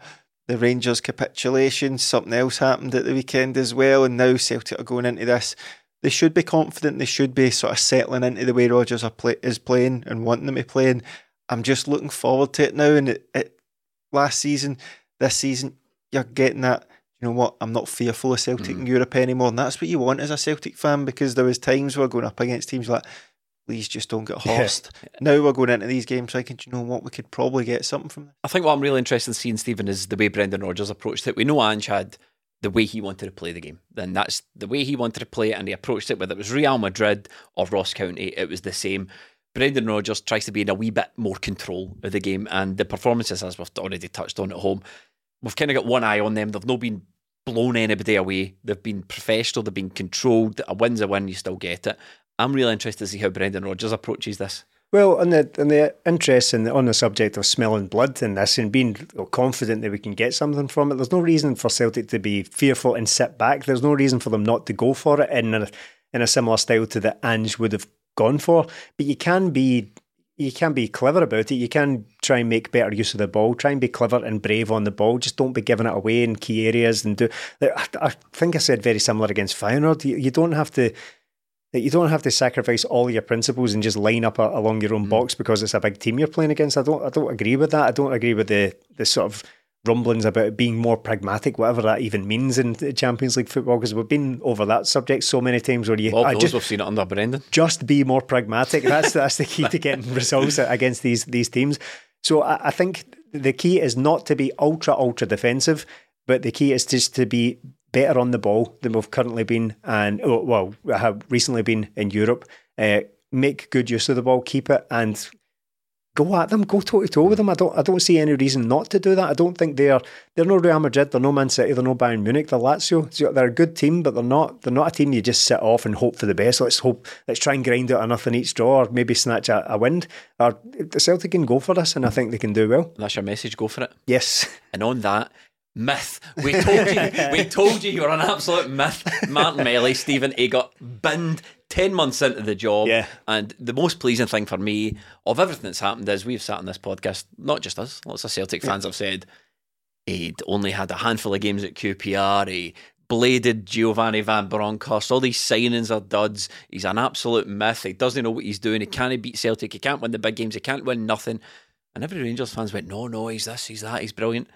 The Rangers capitulation, something else happened at the weekend as well, and now Celtic are going into this. They should be confident. They should be sort of settling into the way Rodgers are play, is playing and wanting them to play. And I'm just looking forward to it now. And it, it, last season, this season, you're getting that. You know what? I'm not fearful of Celtic mm. in Europe anymore, and that's what you want as a Celtic fan because there was times we're going up against teams like. Please just don't get horsed. Now we're going into these games thinking, do you know what? We could probably get something from this. I think what I'm really interested in seeing, Stephen, is the way Brendan Rodgers approached it. We know Ange had the way he wanted to play the game. Then that's the way he wanted to play it, and he approached it, whether it was Real Madrid or Ross County, it was the same. Brendan Rodgers tries to be in a wee bit more control of the game, and the performances, as we've already touched on at home, we've kind of got one eye on them. They've not been blown anybody away. They've been professional, they've been controlled. A win's a win, you still get it. I'm really interested to see how Brendan Rodgers approaches this. Well, on the on the interest in the, on the subject of smelling blood in this and being confident that we can get something from it, there's no reason for Celtic to be fearful and sit back. There's no reason for them not to go for it in a, in a similar style to that Ange would have gone for. But you can be you can be clever about it. You can try and make better use of the ball. Try and be clever and brave on the ball. Just don't be giving it away in key areas. And do. I, I think I said very similar against Feyenoord. You, you don't have to you don't have to sacrifice all your principles and just line up a, along your own mm. box because it's a big team you're playing against. I don't I don't agree with that. I don't agree with the the sort of rumblings about being more pragmatic, whatever that even means in Champions League football, because we've been over that subject so many times where you Well, I just we've seen it under Brendan. just be more pragmatic. That's that's the key to <laughs> getting results against these these teams. So I, I think the key is not to be ultra ultra defensive, but the key is just to be better on the ball than we've currently been, and oh, well, have recently been in Europe. Uh, make good use of the ball, keep it, and go at them, go toe to toe with them. I don't, I don't see any reason not to do that. I don't think they're they're no Real Madrid, they're no Man City, they're no Bayern Munich, they're Lazio. So they're a good team, but they're not they're not a team you just sit off and hope for the best. Let's hope, let's try and grind out a in each draw, or maybe snatch a, a win. Or the Celtic can go for this, and I think they can do well. That's your message. Go for it. Yes. And on that, myth. We told you, we <laughs> told you you were an absolute myth. Martin Melly, Stephen, he got binned 10 months into the job. Yeah. And the most pleasing thing for me of everything that's happened is we've sat on this podcast, not just us, lots of Celtic fans have said he'd only had a handful of games at QPR. He bladed Giovanni Van Bronckhorst. All these signings are duds. He's an absolute myth. He doesn't know what he's doing. He can't beat Celtic. He can't win the big games. He can't win nothing. And every Rangers fans went, no, no, he's this, he's that, he's brilliant.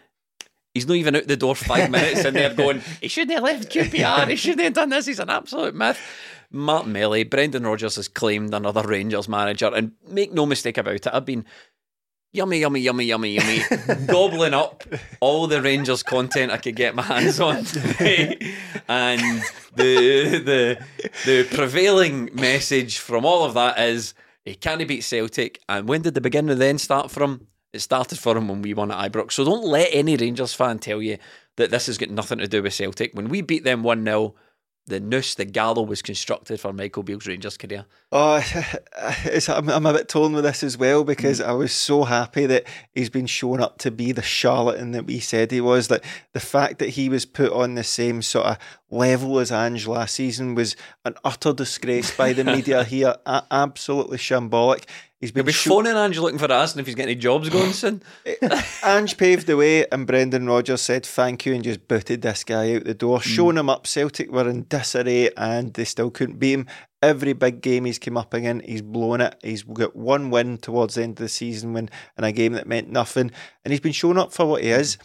He's not even out the door five <laughs> minutes and they're going, he shouldn't have left QPR, he shouldn't have done this, he's an absolute myth. Martin Melly, Brendan Rodgers has claimed another Rangers manager, and make no mistake about it, I've been yummy, yummy, yummy, yummy, yummy, <laughs> gobbling up all the Rangers content I could get my hands on. and the the the prevailing message from all of that is he can't beat Celtic. And when did the beginning then start from? It started for him when we won at Ibrox. So don't let any Rangers fan tell you that this has got nothing to do with Celtic. When we beat them 1 0, the noose, the gallows was constructed for Michael Beale's Rangers career. Oh, <laughs> it's, I'm, I'm a bit torn with this as well because mm. I was so happy that he's been shown up to be the charlatan that we said he was. Like the fact that he was put on the same sort of level as Ange last season was an utter disgrace by the media <laughs> here. Absolutely shambolic. He's You'll been be sho- phoning Ange looking for asking if he's getting any jobs going soon. <laughs> Ange paved the way, and Brendan Rodgers said thank you and just booted this guy out the door, showing him up. Celtic were in disarray and they still couldn't beat him. Every big game he's come up in, he's blown it. He's got one win towards the end of the season when in a game that meant nothing, and he's been showing up for what he is.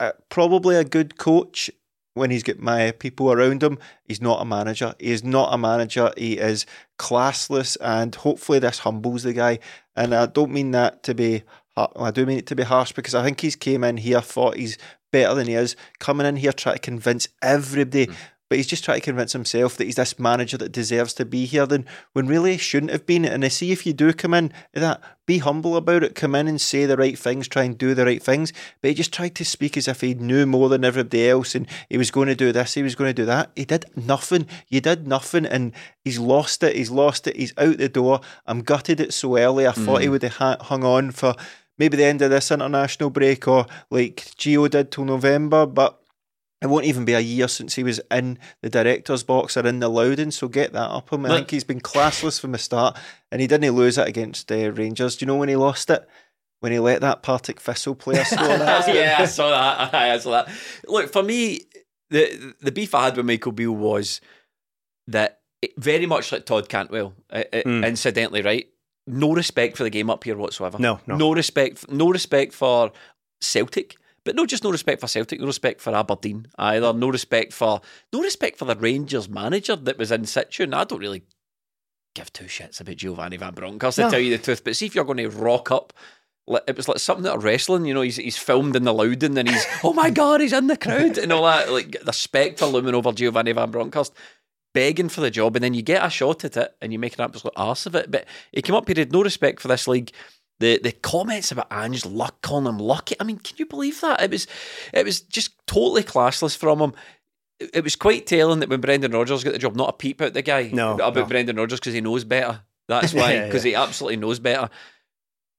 Uh, probably a good coach when he's got my people around him. He's not a manager. He is not a manager. He is classless, and hopefully this humbles the guy. And I don't mean that to be. I do mean it to be harsh because I think he's came in here thought he's better than he is. Coming in here trying to convince everybody. Hmm. But he's just trying to convince himself that he's this manager that deserves to be here. Then when really he shouldn't have been. And I see if you do come in, that be humble about it. Come in and say the right things. Try and do the right things. But he just tried to speak as if he knew more than everybody else, and he was going to do this. He was going to do that. He did nothing. You did nothing, and he's lost it. He's lost it. He's out the door. I'm gutted it so early. I thought he mm. would have hung on for maybe the end of this international break, or like Gio did till November, but. It won't even be a year since he was in the director's box or in the Louden, so get that up him. I Look- think he's been classless from the start, and he didn't lose it against uh, Rangers. Do you know when he lost it? When he let that Partick Thistle player score that? <laughs> yeah, I saw that. <laughs> I saw that. Look, for me, the the beef I had with Michael Beale was that it, very much like Todd Cantwell, uh, uh, Mm. incidentally, right? No respect for the game up here whatsoever. No, no. no respect. No respect for Celtic. But no, just no respect for Celtic, no respect for Aberdeen either, no respect for no respect for the Rangers manager that was in situ. And I don't really give two shits about Giovanni Van Bronckhorst, to No. tell you the truth. But see if you're going to rock up, it was like something of wrestling. You know, he's he's filmed in the Louden and he's oh my god, he's in the crowd and all that. Like the spectre looming over Giovanni Van Bronckhorst. Begging for the job, and then you get a shot at it, and you make an absolute arse of it. But he came up, he had no respect for this league. The the comments about Ange luck, calling him lucky. I mean, can you believe that? It was it was just totally classless from him. It was quite telling that when Brendan Rodgers got the job, not a peep out the guy No, about no. Brendan Rodgers because he knows better. That's <laughs> why, because yeah. he absolutely knows better.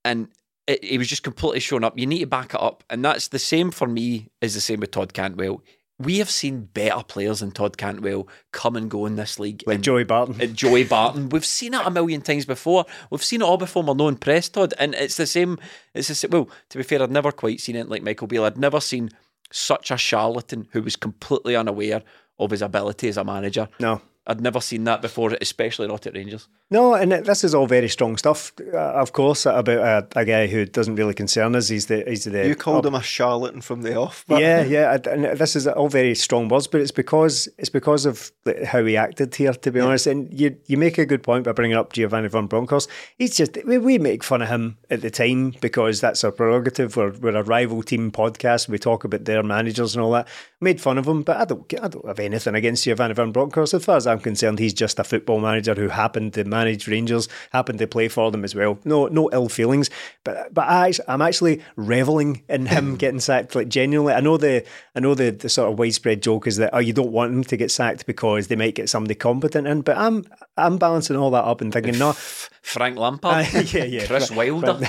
And it, he was just completely shown up. You need to back it up, and that's the same for me. Is the same with Todd Cantwell. We have seen better players than Todd Cantwell come and go in this league. like and- Joey Barton. and Joey Barton. We've seen it a million times before. We've seen it all before. We're not impressed, Todd. And it's the same. It's the same. Well, to be fair, I'd never quite seen it like Michael Beale. I'd never seen such a charlatan who was completely unaware of his ability as a manager. no. I'd never seen that before, especially not at Rangers. No, and this is all very strong stuff, uh, of course, about a, a guy who doesn't really concern us. He's the he's the You called him a charlatan from the off. But yeah, yeah, and this is all very strong words, but it's because it's because of how he acted here, to be honest. And you you make a good point by bringing up Giovanni van Bronckhorst. He's just we, we make fun of him at the time because that's our prerogative. We're, we're a rival team podcast. We talk about their managers and all that. Made fun of him, but I don't I don't have anything against Giovanni van Bronckhorst. As far as I'm concerned, he's just a football manager who happened to manage Rangers, happened to play for them as well. No no ill feelings, but but I, I'm actually reveling in him <clears throat> getting sacked. Like genuinely, I know the I know the, the sort of widespread joke is that oh you don't want him to get sacked because they might get somebody competent in, but I'm I'm balancing all that up and thinking no. <laughs> Frank Lampard, Aye, <laughs> yeah, yeah. <laughs> Chris Wilder.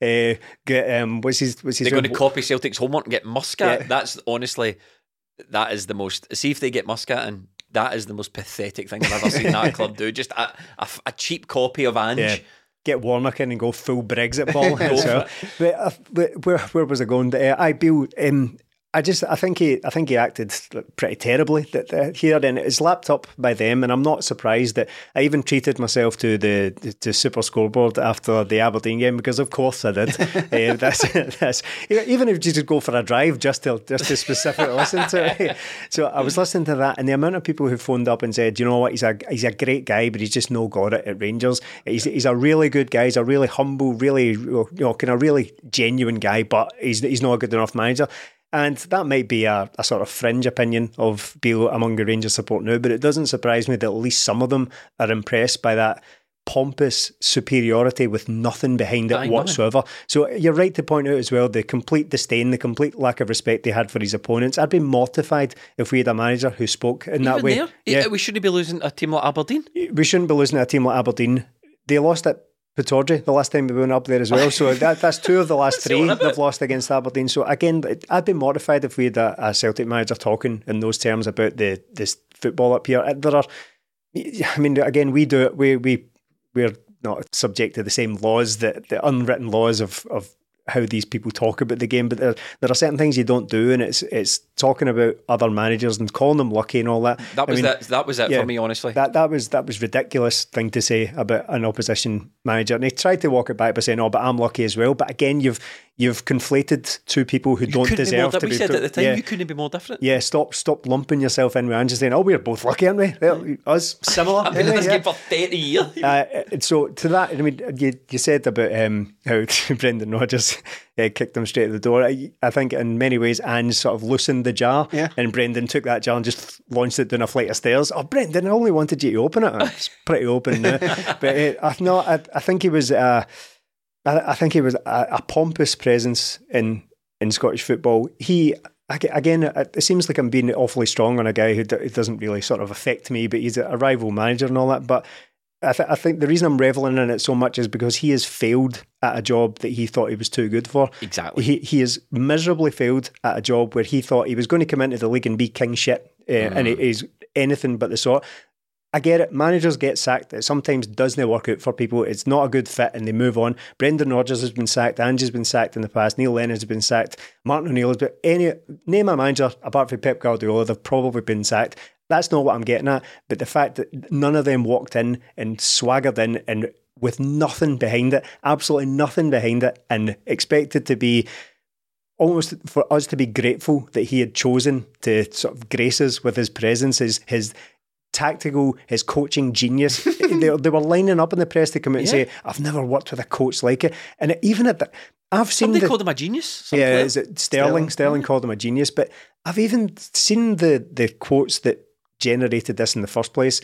Uh, get, um, what's his? What's his? They're going to copy Celtic's homework and get Muscat. Yeah. That's honestly, that is the most. See if they get Muscat, and that is the most pathetic thing I've ever seen that <laughs> club do. Just a, a, a cheap copy of Ange. Yeah. Get Warnock in and go full Brexit ball. <laughs> So, but, uh, but where where was I going? Uh, I Bill. Um, I just I think he I think he acted pretty terribly that here and it's lapped up by them and I'm not surprised that I even treated myself to the to Super Scoreboard after the Aberdeen game because of course I did. uh, <laughs> that's that's even if you just go for a drive just to just to specifically listen to it. <laughs> So I was listening to that and the amount of people who phoned up and said, you know what, he's a he's a great guy, but he's just no got it at Rangers. He's he's a really good guy. He's a really humble, really you know kind of really genuine guy, but he's he's not a good enough manager. And that might be a, a sort of fringe opinion of Beale among the Rangers support now, but it doesn't surprise me that at least some of them are impressed by that pompous superiority with nothing behind it whatsoever. So you're right to point out as well the complete disdain, the complete lack of respect they had for his opponents. I'd be mortified if we had a manager who spoke in that way. there, Yeah, we shouldn't be losing a team like Aberdeen. we shouldn't be losing a team like Aberdeen. They lost at The last time we went up there as well. So <laughs> that, that's two of the last three they've lost against Aberdeen. So again, I'd be mortified if we had a, a Celtic manager talking in those terms about the this football up here. There are, I mean, again, we do it. We we we're not subject to the same laws that the unwritten laws of of how these people talk about the game, but there, there are certain things you don't do, and it's it's talking about other managers and calling them lucky and all that. That was I mean, that. That was it yeah, for me, honestly. That that was that was ridiculous thing to say about an opposition manager, and he tried to walk it back by saying, "Oh, but I'm lucky as well." But again, you've you've conflated two people who You don't deserve more, to we be. said at the time yeah. you couldn't be more different. Yeah, stop stop lumping yourself in with just saying, oh, we're both lucky, aren't we? Well, us, similar. <laughs> I've been in this? Yeah. game for thirty years. <laughs> Uh, so to that, I mean, you, you said about um, how <laughs> Brendan Rodgers uh, kicked him straight at the door. I, I think in many ways, Ange sort of loosened the jar, Yeah. and Brendan took that jar and just launched it down a flight of stairs. Oh, Brendan, I only wanted you to open it. It's pretty open now. but uh, I, no, I, I think he was. Uh, I, I think he was a, a pompous presence in in Scottish football. He again, it seems like I'm being awfully strong on a guy who, d- doesn't really sort of affect me, but he's a rival manager and all that. But I, th- I think the reason I'm reveling in it so much is because he has failed at a job that he thought he was too good for. Exactly. He he has miserably failed at a job where he thought he was going to come into the league and be king shit, uh, and he is anything but the sort. I get it. Managers get sacked. It sometimes doesn't work out for people. It's not a good fit and they move on. Brendan Rodgers has been sacked. Ange has been sacked in the past. Neil Lennon has been sacked. Martin O'Neill has been. Any, name a manager apart from Pep Guardiola, they've probably been sacked. That's not what I'm getting at. But the fact that none of them walked in and swaggered in and with nothing behind it, absolutely nothing behind it, and expected to be almost for us to be grateful that he had chosen to sort of grace us with his presence, his his tactical, his coaching genius. <laughs> they, they were lining up in the press to come out and say, "I've never worked with a coach like it." And even at the, I've seen Somebody the, called him a genius. some yeah, player. is it Sterling? Sterling mm-hmm. called him a genius, but I've even seen the the quotes that generated this in the first place.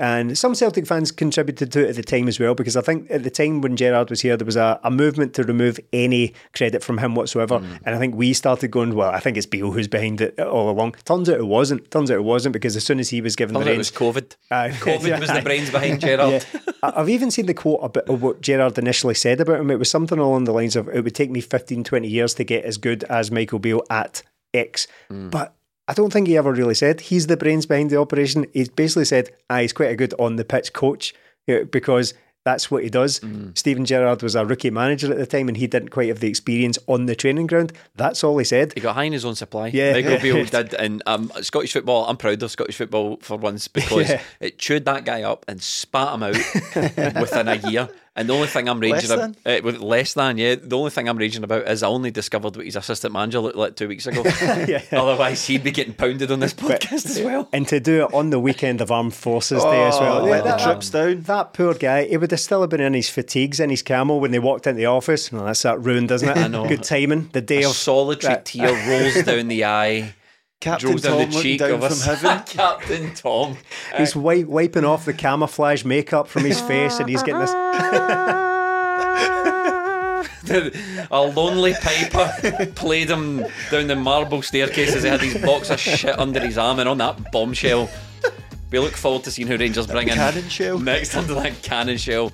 And some Celtic fans contributed to it at the time as well, because I think at the time when Gerrard was here, there was a, a movement to remove any credit from him whatsoever. Mm. And I think we started going, well, I think it's Beale who's behind it all along. Turns out it wasn't. Turns out it wasn't, because as soon as he was given Turns the out it reins, was COVID. Aye. <laughs> COVID was the brains behind Gerrard. <laughs> yeah. I've even seen the quote about of what Gerrard initially said about him. It was something along the lines of, it would take me 15, 20 years to get as good as Michael Beale at X. But I don't think he ever really said he's the brains behind the operation. He basically said, ah, he's quite a good on the pitch coach because that's what he does. Steven Gerrard was a rookie manager at the time and he didn't quite have the experience on the training ground. That's all he said. He got high in his own supply. Yeah. <laughs> Beale did. And um, Scottish football, I'm proud of Scottish football for once because <laughs> Yeah. it chewed that guy up and spat him out <laughs> within a year. And the only thing I'm raging about, uh, with less than, yeah, the only thing I'm raging about is I only discovered what his assistant manager looked like two weeks ago. <laughs> <laughs> Otherwise, he'd be getting pounded on this podcast as well. And to do it on the weekend of Armed Forces Day as well. Oh, let the trips down. That poor guy, he would have still have been in his fatigues and his camel when they walked into the office. No, that's that ruined, doesn't it? <laughs> I know. Good timing. The day A of solitary that- tear rolls down the eye, Captain rolls Tom the looking cheek down of from us. heaven. <laughs> Captain Tom. He's wi- wiping off the camouflage makeup from his face and he's getting this. <laughs> a lonely piper played him down the marble staircase as he had his box of shit under his arm and on that bombshell. We look forward to seeing who Rangers bring in Cannon shell. next under that cannon shell.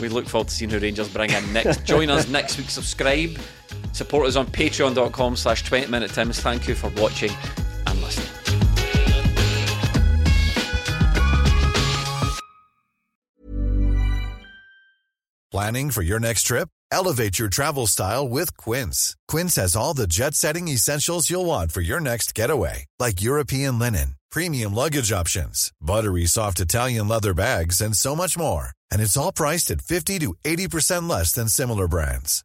We look forward to seeing who Rangers bring in next. Join us next week. Subscribe. Support us on patreon.com slash 20 minute Tims. Thank you for watching and listening. Planning for your next trip? Elevate your travel style with Quince. Quince has all the jet setting essentials you'll want for your next getaway, like European linen, premium luggage options, buttery soft Italian leather bags, and so much more. And it's all priced at 50 to 80% less than similar brands.